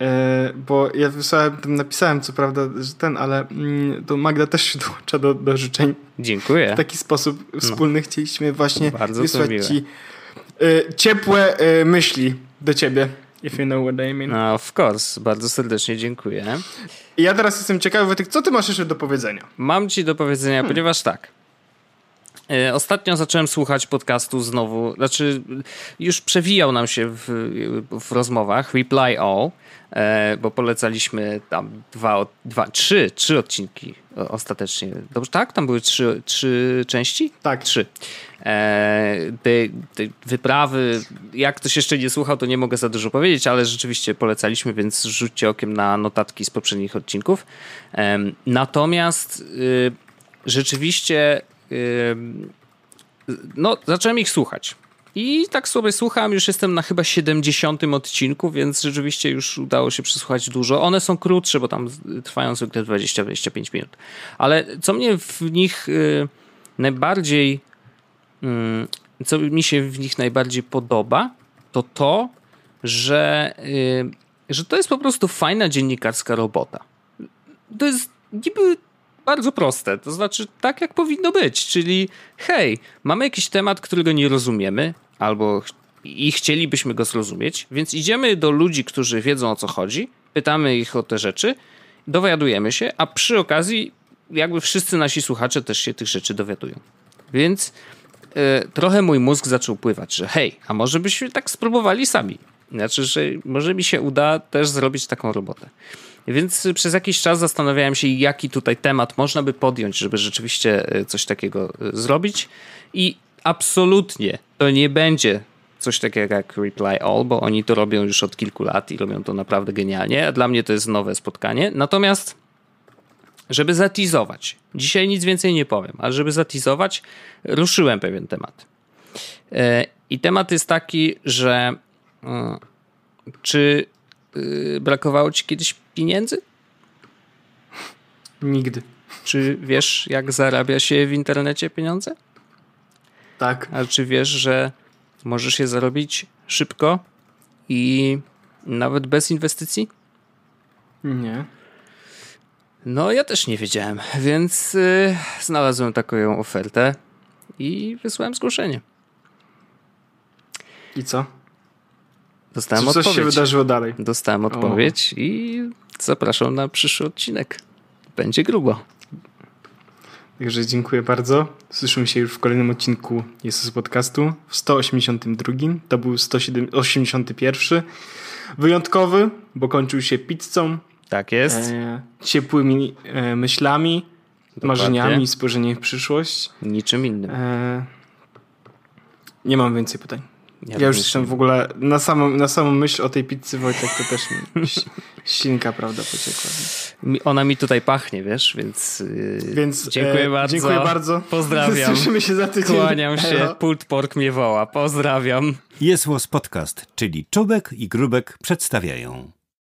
E, bo ja wysłałem, tam napisałem co prawda, że ten, ale mm, to Magda też się dołącza do, do życzeń. Dziękuję. W taki sposób no. wspólny no. chcieliśmy właśnie Bardzo wysłać ci e, ciepłe e, myśli do ciebie. If you know what I mean. No, of course. Bardzo serdecznie dziękuję. I ja teraz jestem ciekawy, Wojtek, co ty masz jeszcze do powiedzenia? Mam ci do powiedzenia, hmm. ponieważ tak, ostatnio zacząłem słuchać podcastu znowu, znaczy już przewijał nam się w, w rozmowach Reply All, e, bo polecaliśmy tam dwa, dwa, trzy, trzy odcinki ostatecznie. Dobrze, tak? Tam były trzy, trzy części? Tak. Trzy. E, te, te wyprawy, jak ktoś jeszcze nie słuchał, to nie mogę za dużo powiedzieć, ale rzeczywiście polecaliśmy, więc rzućcie okiem na notatki z poprzednich odcinków. Natomiast y, rzeczywiście no, zacząłem ich słuchać. I tak sobie słucham, już jestem na chyba 70 odcinku, więc rzeczywiście już udało się przesłuchać dużo. One są krótsze, bo tam trwają zwykle 20-25 minut. Ale co mnie w nich y, najbardziej, y, co mi się w nich najbardziej podoba, to to, że, y, że to jest po prostu fajna dziennikarska robota. To jest niby bardzo proste. To znaczy, tak jak powinno być. Czyli, hej, mamy jakiś temat, którego nie rozumiemy, albo i chcielibyśmy go zrozumieć, więc idziemy do ludzi, którzy wiedzą o co chodzi, pytamy ich o te rzeczy, dowiadujemy się, a przy okazji, jakby wszyscy nasi słuchacze też się tych rzeczy dowiadują. Więc y, trochę mój mózg zaczął pływać, że hej, a może byśmy tak spróbowali sami. Znaczy, że może mi się uda też zrobić taką robotę. Więc przez jakiś czas zastanawiałem się, jaki tutaj temat można by podjąć, żeby rzeczywiście e, coś takiego e, zrobić. I absolutnie to nie będzie coś takiego jak Reply All, bo oni to robią już od kilku lat i robią to naprawdę genialnie. A dla mnie to jest nowe spotkanie. Natomiast, żeby zatizować, dzisiaj nic więcej nie powiem, ale żeby zatizować, ruszyłem pewien temat. E, I temat jest taki, że czy brakowało ci kiedyś pieniędzy? Nigdy. Czy wiesz, jak zarabia się w internecie pieniądze? Tak. A czy wiesz, że możesz je zarobić szybko i nawet bez inwestycji? Nie. No, ja też nie wiedziałem, więc yy, znalazłem taką ofertę i wysłałem zgłoszenie. I co? Dostałem coś odpowiedź. się wydarzyło dalej? Dostałem odpowiedź o. i zapraszam na przyszły odcinek. Będzie grubo. Także dziękuję bardzo. Słyszymy się już w kolejnym odcinku Jesus Podcastu w 182. To był 181. Wyjątkowy, bo kończył się pizzą. Tak jest. E, ciepłymi e, myślami, Dokładnie. marzeniami, spojrzeniem w przyszłość. Niczym innym. E, nie mam więcej pytań. Ja, ja już jestem w ogóle na samą, na samą myśl o tej pizzy Wojtek to też mi ślinka, prawda, pociekła. Ona mi tutaj pachnie, wiesz, więc, yy, więc dziękuję e, bardzo. Dziękuję bardzo. Pozdrawiam. Słyszymy się za tydzień. Kłaniam się. Hello. Pult Pork mnie woła. Pozdrawiam. Jest Podcast, czyli Czubek i Grubek przedstawiają.